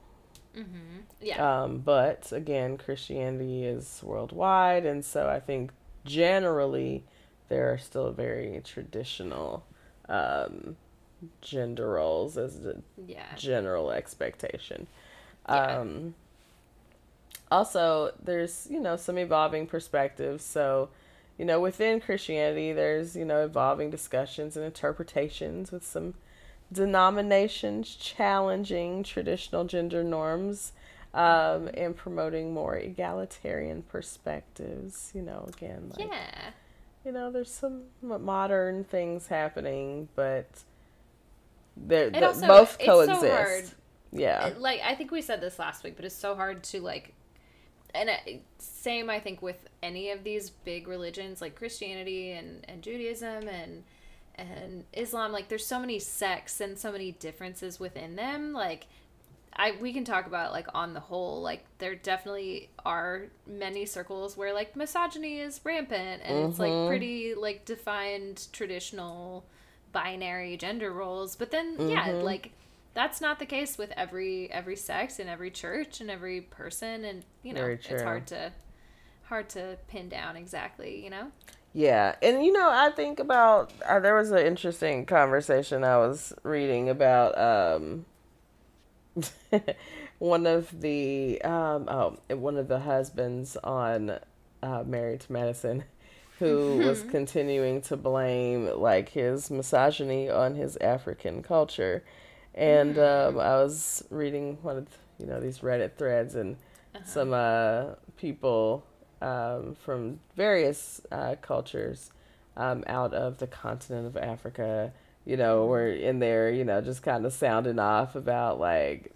Yeah. Um, but again, Christianity is worldwide, and so I think generally there are still very traditional um, gender roles as the yeah. general expectation. Yeah. Um, also, there's, you know, some evolving perspectives. So, you know, within Christianity, there's, you know, evolving discussions and interpretations with some denominations challenging traditional gender norms um, and promoting more egalitarian perspectives. You know, again, like, Yeah. you know, there's some modern things happening, but they're, the- also, both so coexist. hard. Yeah. Like I think we said this last week, but it's so hard to like, and same I think with any of these big religions like Christianity and and Judaism and and Islam. Like there's so many sects and so many differences within them. Like I we can talk about like on the whole, like there definitely are many circles where like misogyny is rampant and it's like Mhm. pretty like defined traditional binary gender roles. But then yeah, Mhm. like that's not the case with every every sects and every church and every person and you know it's hard to hard to pin down exactly, you know? Yeah, and you know, I think about uh, there was an interesting conversation I was reading about um one of the um oh one of the husbands on uh, Married to Medicine who was continuing to blame like his misogyny on his African culture, and um, I was reading one of you know these Reddit threads and some uh, people um, from various uh, cultures um, out of the continent of Africa, you know, were in there, you know, just kind of sounding off about like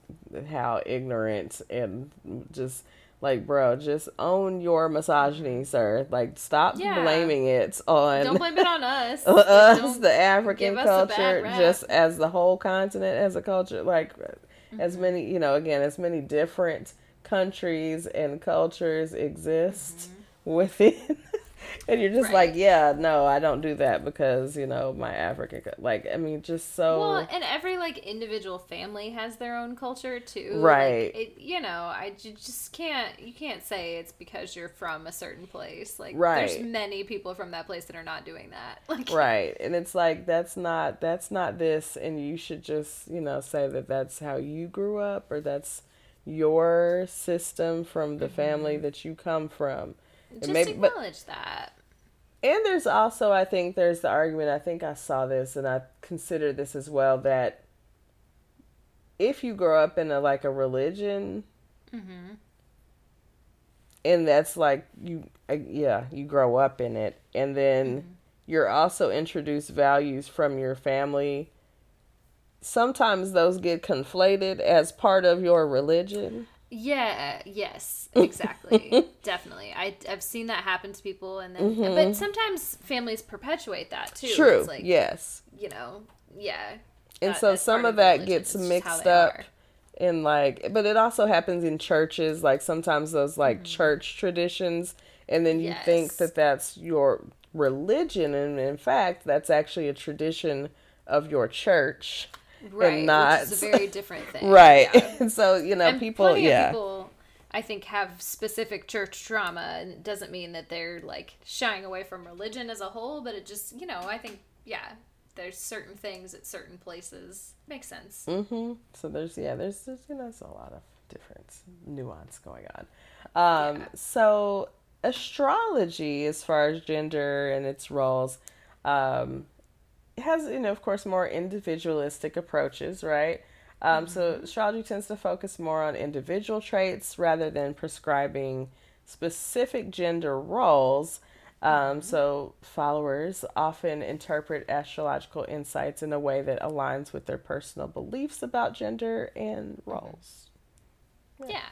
how ignorant and just like, bro, just own your misogyny, sir. Like, stop Yeah. blaming it on Don't blame it on us. us, the African give us a bad culture, just as the whole continent as a culture, like as Mm-hmm. many, you know, again, as many different countries and cultures exist Mm-hmm. within and you're just Right. like, yeah, no, I don't do that because you know my African. Like, I mean, just so Well, and every like individual family has their own culture too. Right. Like, it, you know, I ju- just can't. You can't say it's because you're from a certain place. Like, there's many people from that place that are not doing that. Like, right, and it's like that's not that's not this, and you should just you know say that that's how you grew up, or that's your system from the family that you come from. Just but- acknowledge that. And there's also, I think, there's the argument. I think I saw this, and I consider this as well that if you grow up in a like a religion, Mm-hmm. and that's like you, uh, yeah, you grow up in it, and then you're also introduced values from your family. Sometimes those get conflated as part of your religion. Yeah. Yes. Exactly. Definitely. I I've seen that happen to people, and then but sometimes families perpetuate that too. Mm-hmm. True. It's like, yes. You know. Yeah. And that- so some of that religion. gets It's mixed up are. in like but it also happens in churches like sometimes those like church traditions and then you think that that's your religion and in fact that's actually a tradition of your church right, not- which is a very different thing. right Yeah. so you know and people yeah people I think have specific church trauma, and it doesn't mean that they're like shying away from religion as a whole, but it just you know I think yeah, there's certain things at certain places makes sense. hmm So there's yeah, there's, there's you know there's a lot of different nuance going on. Um, Yeah. So astrology, as far as gender and its roles, um, has you know of course more individualistic approaches, right? Um, So astrology tends to focus more on individual traits rather than prescribing specific gender roles. Um, so followers often interpret astrological insights in a way that aligns with their personal beliefs about gender and roles. Yeah.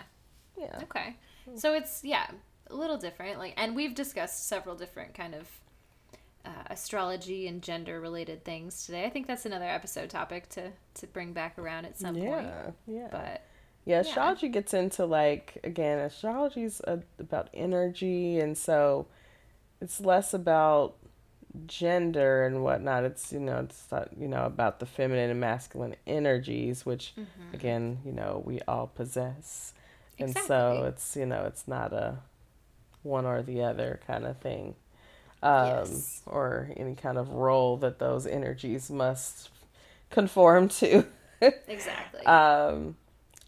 Yeah. Okay. So it's yeah, a little different. Like, and we've discussed several different kind of uh, astrology and gender related things today. I think that's another episode topic to to bring back around at some point. Yeah. Yeah. But Yeah, astrology gets into like again, astrology is about energy, and so it's less about gender and whatnot. It's you know it's not, you know about the feminine and masculine energies, which Mm-hmm. again you know we all possess, exactly. and so it's you know it's not a one or the other kind of thing, um, Yes. or any kind of role that those energies must conform to. exactly. Um,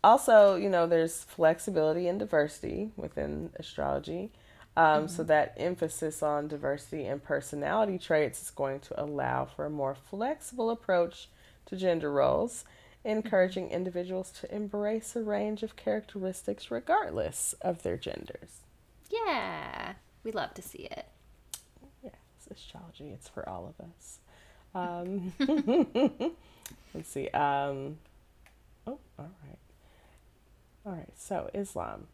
also, you know, there's flexibility and diversity within astrology. Um, So that emphasis on diversity and personality traits is going to allow for a more flexible approach to gender roles, encouraging individuals to embrace a range of characteristics regardless of their genders. yeah, we love to see it. Yes, astrology, it's for all of us. Um, let's see. Um, oh, all right. All right, so Islam.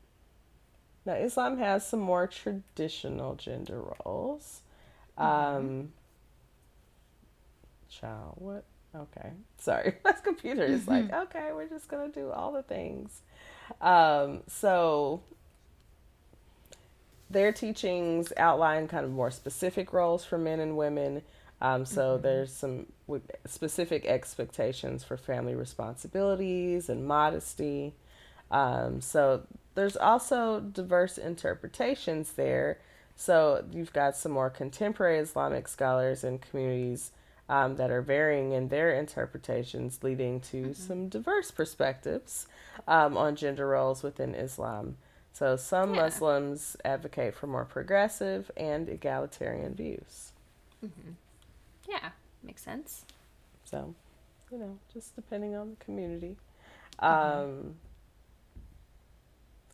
Now, Islam has some more traditional gender roles. Um, child, what? Okay, sorry. My computer is like, okay, we're just going to do all the things. Um, so, their teachings outline kind of more specific roles for men and women. Um, so there's some specific expectations for family responsibilities and modesty. Um, so there's also diverse interpretations there. So you've got some more contemporary Islamic scholars and communities um, that are varying in their interpretations, leading to some diverse perspectives um, on gender roles within Islam. So some Yeah. Muslims advocate for more progressive and egalitarian views. Yeah, makes sense. So, you know, just depending on the community. Um,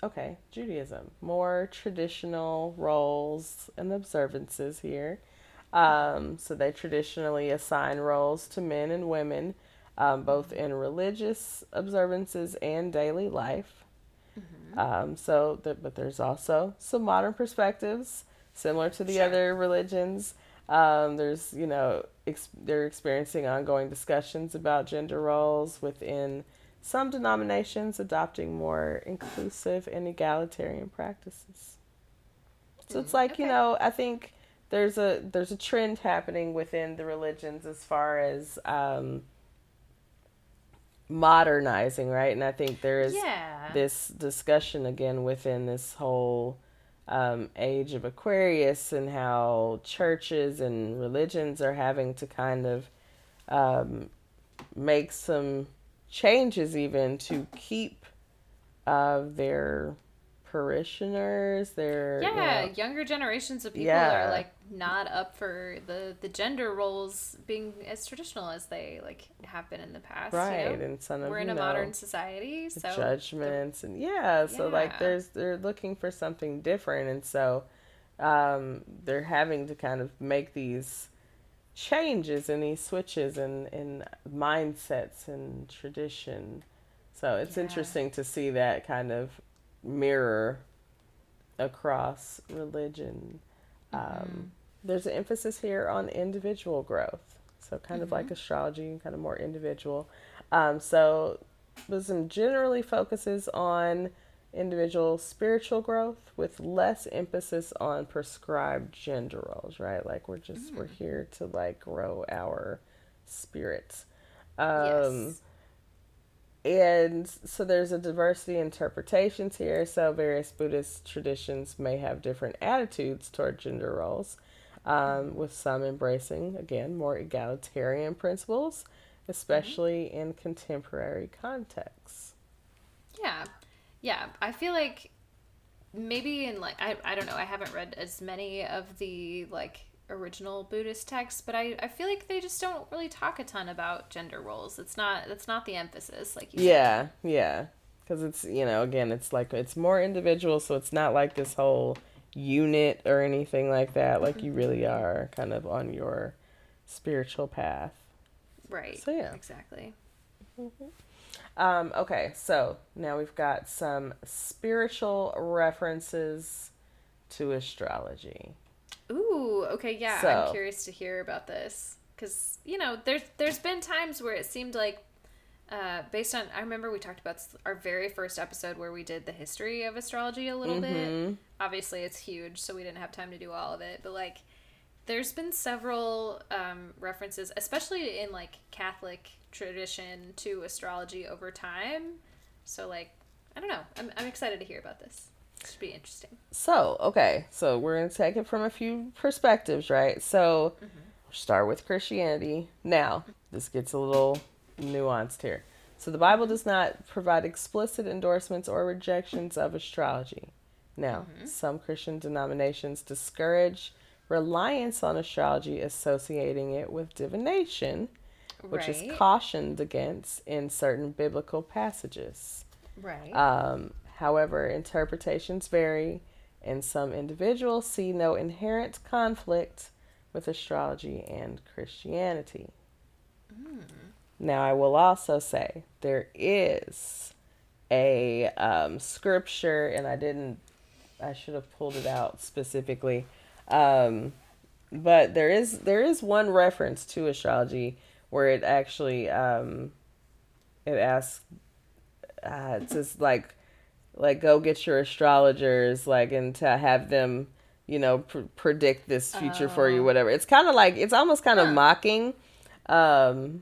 okay, Judaism. More traditional roles and observances here. Um, so they traditionally assign roles to men and women, um, both in religious observances and daily life. Um, so, the, but there's also some modern perspectives similar to the Sure. other religions. Um, there's, you know, ex- they're experiencing ongoing discussions about gender roles within some denominations, adopting more inclusive and egalitarian practices. So it's Mm, like, you know, I think there's a there's a trend happening within the religions as far as um, modernizing, right? And I think there is Yeah. this discussion again within this whole um, age of Aquarius and how churches and religions are having to kind of um, make some changes even to keep uh, their parishioners, their you yeah, know, younger generations of people Yeah. are like not up for the the gender roles being as traditional as they like have been in the past. you right know? and some of We're in a know, modern society, so judgments and yeah so like there's they're looking for something different and so um, they're having to kind of make these changes and these switches and in mindsets and tradition so it's Yeah. interesting to see that kind of mirror across religion Mm-hmm. um, there's an emphasis here on individual growth so kind of Mm-hmm. like astrology kind of more individual um, so Buddhism generally focuses on individual spiritual growth with less emphasis on prescribed gender roles, right? Like we're just we're here to like grow our spirits. Um yes. and so there's a diversity in interpretations here. So various Buddhist traditions may have different attitudes toward gender roles, um, with some embracing, again, more egalitarian principles, especially in contemporary contexts. Yeah. Yeah. I feel like maybe in like I, I don't know, I haven't read as many of the like original Buddhist texts, but I, I feel like they just don't really talk a ton about gender roles. It's not that's not the emphasis, like you said. Yeah, yeah. Because it's, you know, again, it's like, it's more individual, so it's not like this whole unit or anything like that. Like you really are kind of on your spiritual path. Right. So, yeah. Exactly. Um, okay, so now we've got some spiritual references to astrology. Ooh, okay, yeah. So- I'm curious to hear about this because you know, there's there's been times where it seemed like, uh, based on I remember we talked about our very first episode where we did the history of astrology a little bit. Obviously, it's huge, so we didn't have time to do all of it. But like, there's been several um, references, especially in like Catholic tradition, to astrology over time. So like, I don't know. I'm I'm excited to hear about this. It should be interesting. So, okay, so we're going to take it from a few perspectives, right? So, start with Christianity. Now, this gets a little nuanced here. So, the Bible does not provide explicit endorsements or rejections of astrology. Now, some Christian denominations discourage reliance on astrology, associating it with divination, which right. is cautioned against in certain biblical passages. right. Um, however, interpretations vary, and some individuals see no inherent conflict with astrology and Christianity. Now, I will also say there is a um, scripture, and I didn't, I should have pulled it out specifically. Um, but there is there is one reference to astrology where it actually um, it asks uh, it says like like go get your astrologers like and to have them you know pr- predict this future for you Oh. whatever it's kind of like it's almost kind of Huh. mocking um.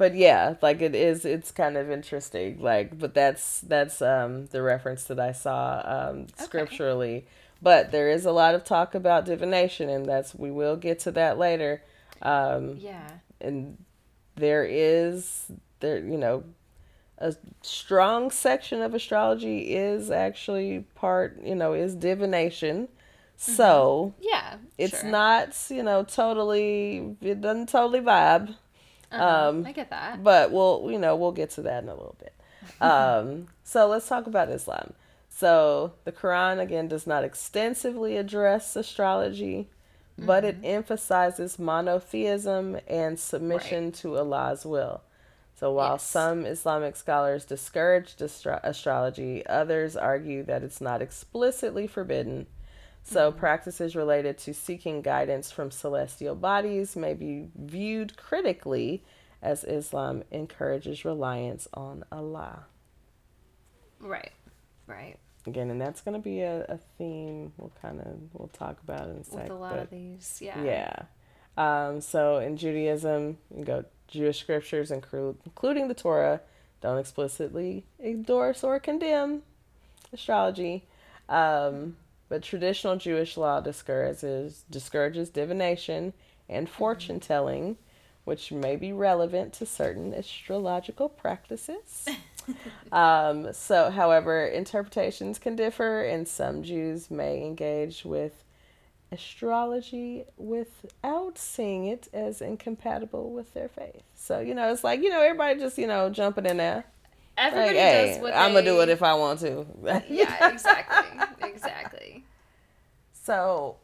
But yeah like it is it's kind of interesting like but that's that's um the reference that i saw um scripturally but there is a lot of talk about divination and that's we will get to that later um yeah. and there is there you know a strong section of astrology is actually part you know is divination so Yeah. it's sure. not you know totally it doesn't totally vibe Uh-huh, um, I get that. but we'll you know we'll get to that in a little bit. Um, so let's talk about islam. So the quran again does not extensively address astrology but it emphasizes monotheism and submission to allah's will. So while Yes. some islamic scholars discourage astro- astrology others argue that it's not explicitly forbidden so, practices related to seeking guidance from celestial bodies may be viewed critically as Islam encourages reliance on Allah. Right. Right. again, and that's going to be a, a theme we'll kind of we'll talk about in a sec. With a lot of these, yeah. yeah. Um, so in Judaism, you go Jewish scriptures, include, including the Torah, don't explicitly endorse or condemn astrology. Um, but traditional Jewish law discourages discourages divination and fortune telling, which may be relevant to certain astrological practices. um, so, however, interpretations can differ, and some Jews may engage with astrology without seeing it as incompatible with their faith. So, you know, it's like, you know, everybody just, you know, jumping in there. Everybody like, hey, does what I'm going to do it if I want to. yeah, exactly. exactly. So,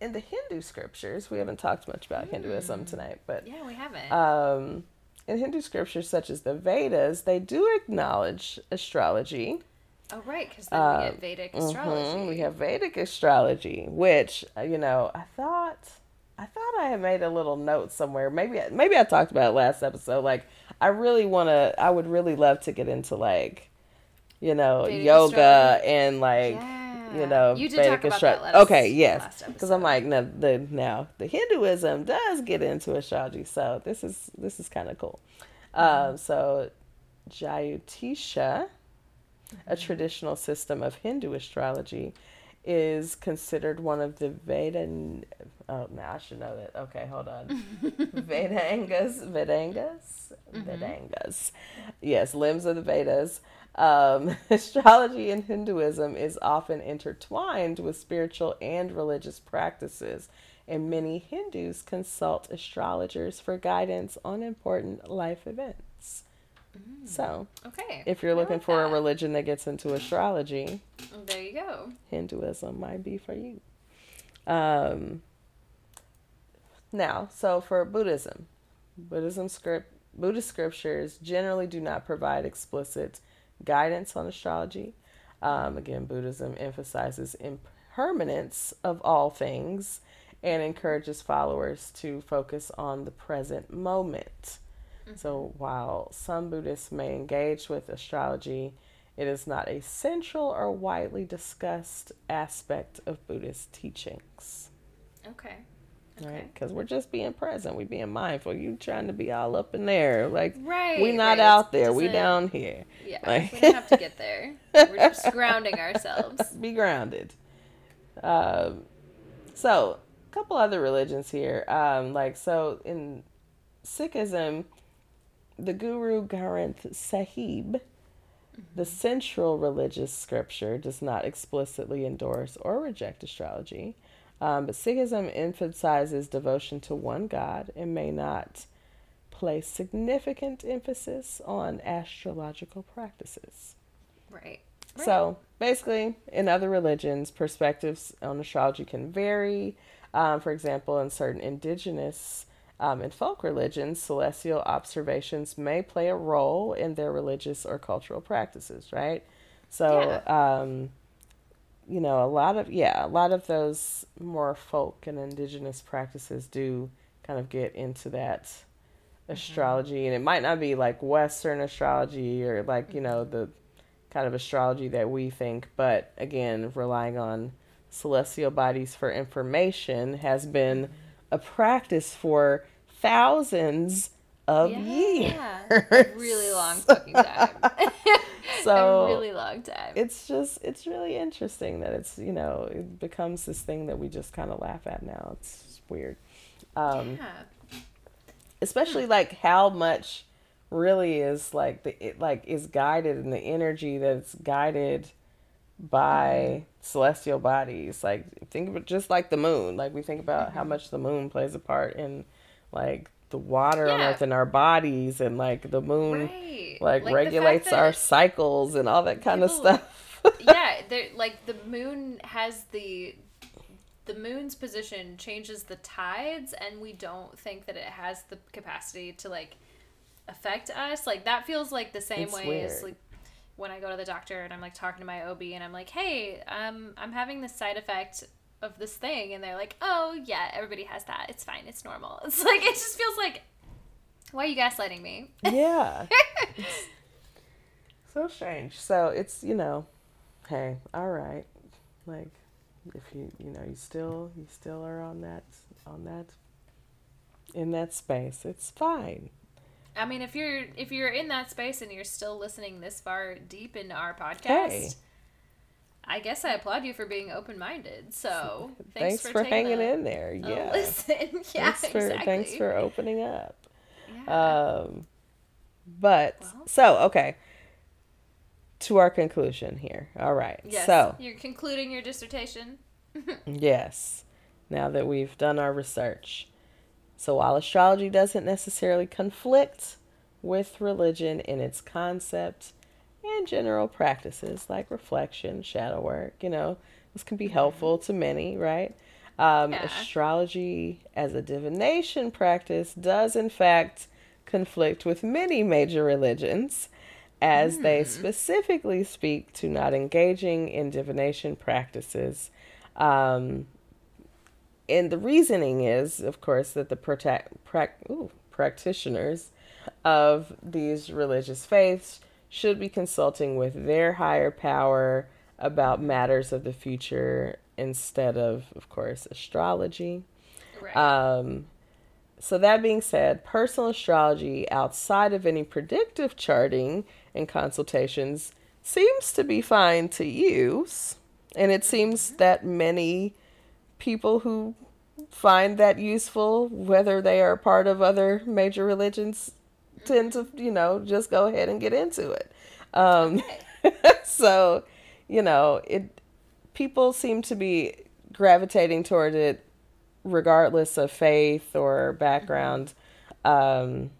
in the Hindu scriptures, we haven't talked much about Hinduism tonight, but Yeah, we haven't. um, in Hindu scriptures such as the Vedas, they do acknowledge astrology. oh, right, because then we get Vedic astrology. Mhm, We have Vedic astrology, which uh, you know, I thought, I thought I had made a little note somewhere. Maybe, maybe I talked about it last episode. Like, I really want to. I would really love to get into like, you know, Vedic yoga astrology? and like, Yeah. you know, You did Vedic talk about that last- Okay, yes, because I'm like, no, the now the Hinduism does get into astrology, so this is this is kind of cool. Mm-hmm. Um, so Jyotisha, a traditional system of Hindu astrology, is considered one of the Veda. Oh, now I should know that. Okay, hold on. Vedangas, Vedangas, Vedangas. Yes, limbs of the Vedas. Um, astrology in Hinduism is often intertwined with spiritual and religious practices, and many Hindus consult astrologers for guidance on important life events. So, Okay. if you're I looking like for a religion that gets into astrology, There you go. Hinduism might be for you. Um, now, so for Buddhism, Buddhism script, Buddhist scriptures generally do not provide explicit guidance on astrology. Um, again, Buddhism emphasizes impermanence of all things and encourages followers to focus on the present moment. So, while some Buddhists may engage with astrology, it is not a central or widely discussed aspect of Buddhist teachings. Okay. Right? Because we're just being present, we being mindful. You trying to be all up in there, like Right. we not right. out there, we down here. Yeah. Like- we don't have to get there. We're just grounding ourselves. be grounded. Um, so, a couple other religions here. Um, like, so in Sikhism, the Guru Granth Sahib, the central religious scripture, does not explicitly endorse or reject astrology. Um, but Sikhism emphasizes devotion to one God and may not place significant emphasis on astrological practices. Right. So basically, in other religions, perspectives on astrology can vary. Um, for example, in certain indigenous um, and folk religions, celestial observations may play a role in their religious or cultural practices, right? So, um, you know, a lot of, yeah, a lot of those more folk and indigenous practices do kind of get into that mm-hmm. astrology. And it might not be like Western astrology or like, you know, mm-hmm. the kind of astrology that we think, but again, relying on celestial bodies for information has been mm-hmm. a practice for thousands of years. Yeah. Really long fucking time. So a really long time. it's just it's really interesting that it's you know it becomes this thing that we just kind of laugh at now. It's weird. Um, yeah. especially hmm. like how much really is like the it like is guided and the energy that's guided by mm-hmm. celestial bodies like think of it just like the moon like we think about how mm-hmm. much the moon plays a part in like the water on Yeah. earth in our bodies and like the moon Right. like, fact regulates our cycles and all that kind of stuff yeah, like the moon has the the moon's position changes the tides and we don't think that it has the capacity to like affect us. Like that feels like the same It's way as like when I go to the doctor and I'm like talking to my OB and I'm like, "Hey, um I'm having this side effect of this thing." And they're like, "Oh, yeah, everybody has that. It's fine. It's normal." It's like it just feels like why are you gaslighting me? yeah So strange. So it's you know, hey, all right, like if you you know you still you still are on that on that in that space, it's fine. I mean, if you're if you're in that space and you're still listening this far deep into our podcast, Hey. I guess I applaud you for being open minded. So Thanks, thanks, for, taking hanging a- in there. Yeah. listen. yeah, thanks for exactly. thanks for opening up. Yeah. Um, but Well. so okay. To our conclusion here. All right. yes. So you're concluding your dissertation. yes, now that we've done our research, so while astrology doesn't necessarily conflict with religion in its concept and general practices like reflection, shadow work, you know, this can be helpful to many, right? Um, Yeah. Astrology as a divination practice does, in fact, conflict with many major religions as they specifically speak to not engaging in divination practices. Um, and the reasoning is, of course, that the prota- prac- ooh, practitioners of these religious faiths should be consulting with their higher power about matters of the future instead of, of course, astrology. Right. Um, so that being said, personal astrology outside of any predictive charting and consultations seems to be fine to use, and it seems that many people who find that useful, whether they are part of other major religions, tend to you know just go ahead and get into it. Um, so, you know, it people seem to be gravitating toward it regardless of faith or background. Um,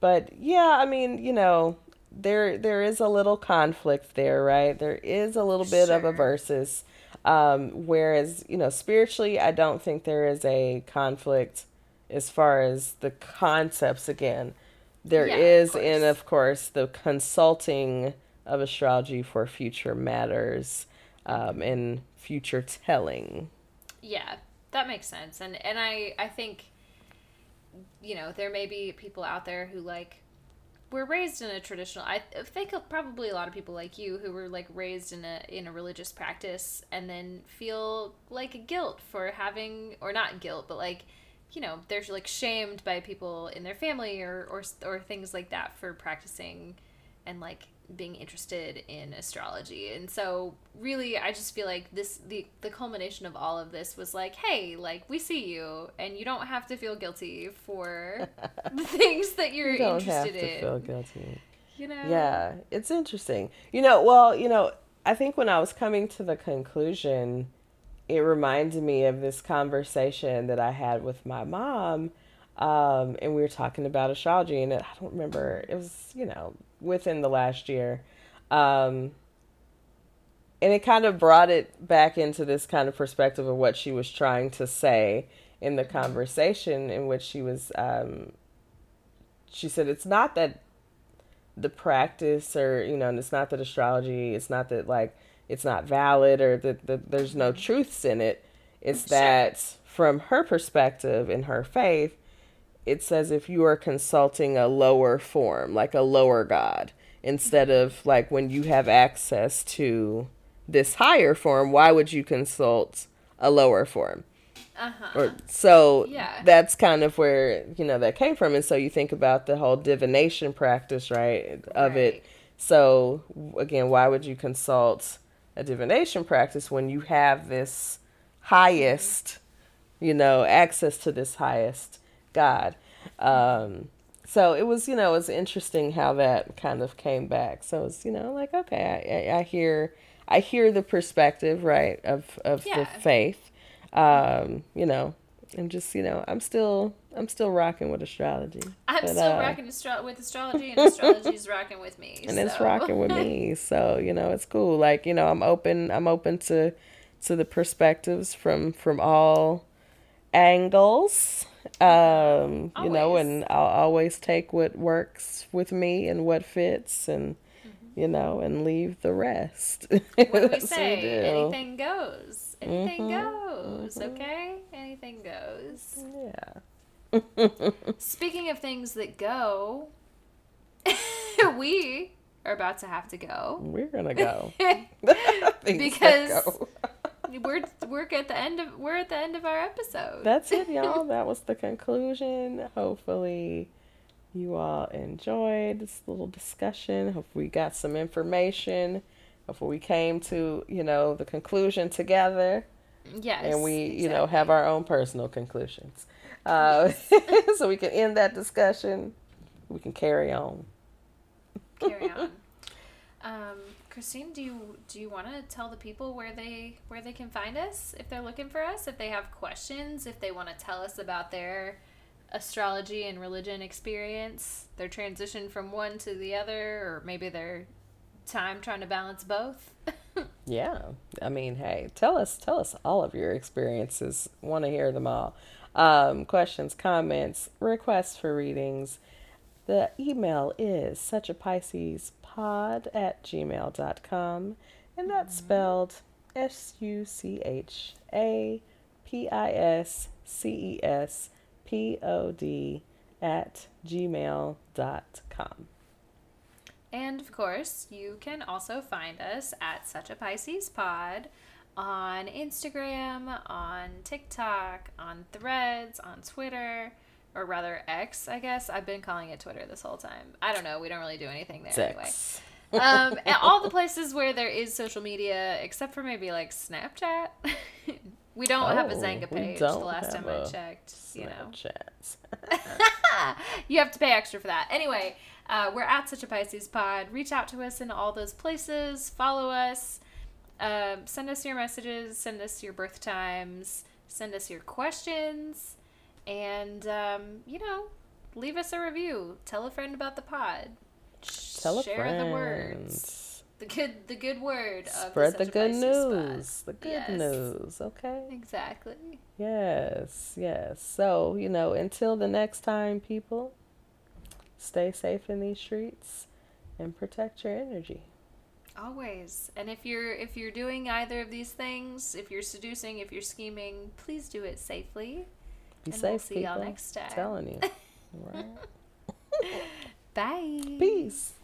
but yeah, I mean, you know, there there is a little conflict there, right? There is a little bit of a versus. Um, whereas, you know, spiritually, I don't think there is a conflict as far as the concepts again. There Yeah, of is in, course. of course, the consulting of astrology for future matters um, and future telling. Yeah, that makes sense. And and I I think you know, there may be people out there who like were raised in a traditional I think of probably a lot of people like you who were like raised in a in a religious practice and then feel like guilt for having or not guilt, but like you know, they're like shamed by people in their family or or or things like that for practicing and like being interested in astrology. And so really I just feel like this the the culmination of all of this was like, hey, like we see you and you don't have to feel guilty for the things that you're You don't have interested to in. feel guilty. You know? Yeah, it's interesting. You know, well, you know, I think when I was coming to the conclusion, it reminded me of this conversation that I had with my mom. Um, and we were talking about astrology, and it, I don't remember, it was, you know, within the last year. Um, and it kind of brought it back into this kind of perspective of what she was trying to say in the conversation, in which she was, um, she said, it's not that the practice or you know and it's not that astrology it's not that like it's not valid or that, that there's no truths in it. It's that from her perspective in her faith it says if you are consulting a lower form like a lower god instead of like when you have access to this higher form why would you consult a lower form? Uh-huh. or so Yeah. that's kind of where you know that came from. And so you think about the whole divination practice right of it. So again why would you consult a divination practice when you have this highest you know access to this highest god. Um so it was you know it was interesting how that kind of came back. So it's you know like okay i i, hear i hear the perspective right of of the faith. Um you know i'm just you know i'm still i'm still rocking with astrology I'm But, still uh, rocking astro- with astrology and astrology's rocking with me. and it's rocking with me so you know it's cool like you know i'm open i'm open to to the perspectives from from all angles um you know and i'll always take what works with me and what fits and you know and leave the rest what do we say? do. Anything goes. Anything Mhm, goes, okay? Anything goes. yeah Speaking of things that go, we are about to have to go. We're gonna go. because go. we're we're at the end of we're at the end of our episode. That's it, y'all. that was the conclusion. Hopefully you all enjoyed this little discussion. Hopefully we got some information. Hopefully we came to, you know, the conclusion together. Yes. And we, exactly. you know, have our own personal conclusions. Uh, yes. so we can end that discussion. We can carry on. Carry on. Um, Christine, do you do you want to tell the people where they where they can find us if they're looking for us? If they have questions, if they want to tell us about their astrology and religion experience, their transition from one to the other, or maybe their time trying to balance both. yeah, I mean, hey, tell us tell us all of your experiences. Want to hear them all. Um, questions, comments, requests for readings. The email is such a Pisces pod at gmail.com, and that's mm-hmm. spelled S U C H A P I S C E S P O D at gmail.com. And of course, you can also find us at Such a Pisces Pod on Instagram, on TikTok, on Threads, on Twitter or rather X, I guess. I've been calling it Twitter this whole time. I don't know. We don't really do anything there Six. anyway. um, and all the places where there is social media, except for maybe like Snapchat. we don't oh, have a Xanga page. The last time I checked, you know. you have to pay extra for that. Anyway, uh, we're at Such a Pisces Pod. Reach out to us in all those places. Follow us. Um, send us your messages. Send us your birth times. Send us your questions and um, you know, leave us a review. Tell a friend about the pod. Tell Share a friend. the words. The good, the good word. Spread the, good news. The good yes. news. Okay. Exactly. Yes. Yes. So you know, until the next time, people, stay safe in these streets and protect your energy. Always. And if you're if you're doing either of these things, if you're seducing, if you're scheming, please do it safely. Be and safe, we'll see people. y'all next time. I'm telling you. right. Bye. Peace.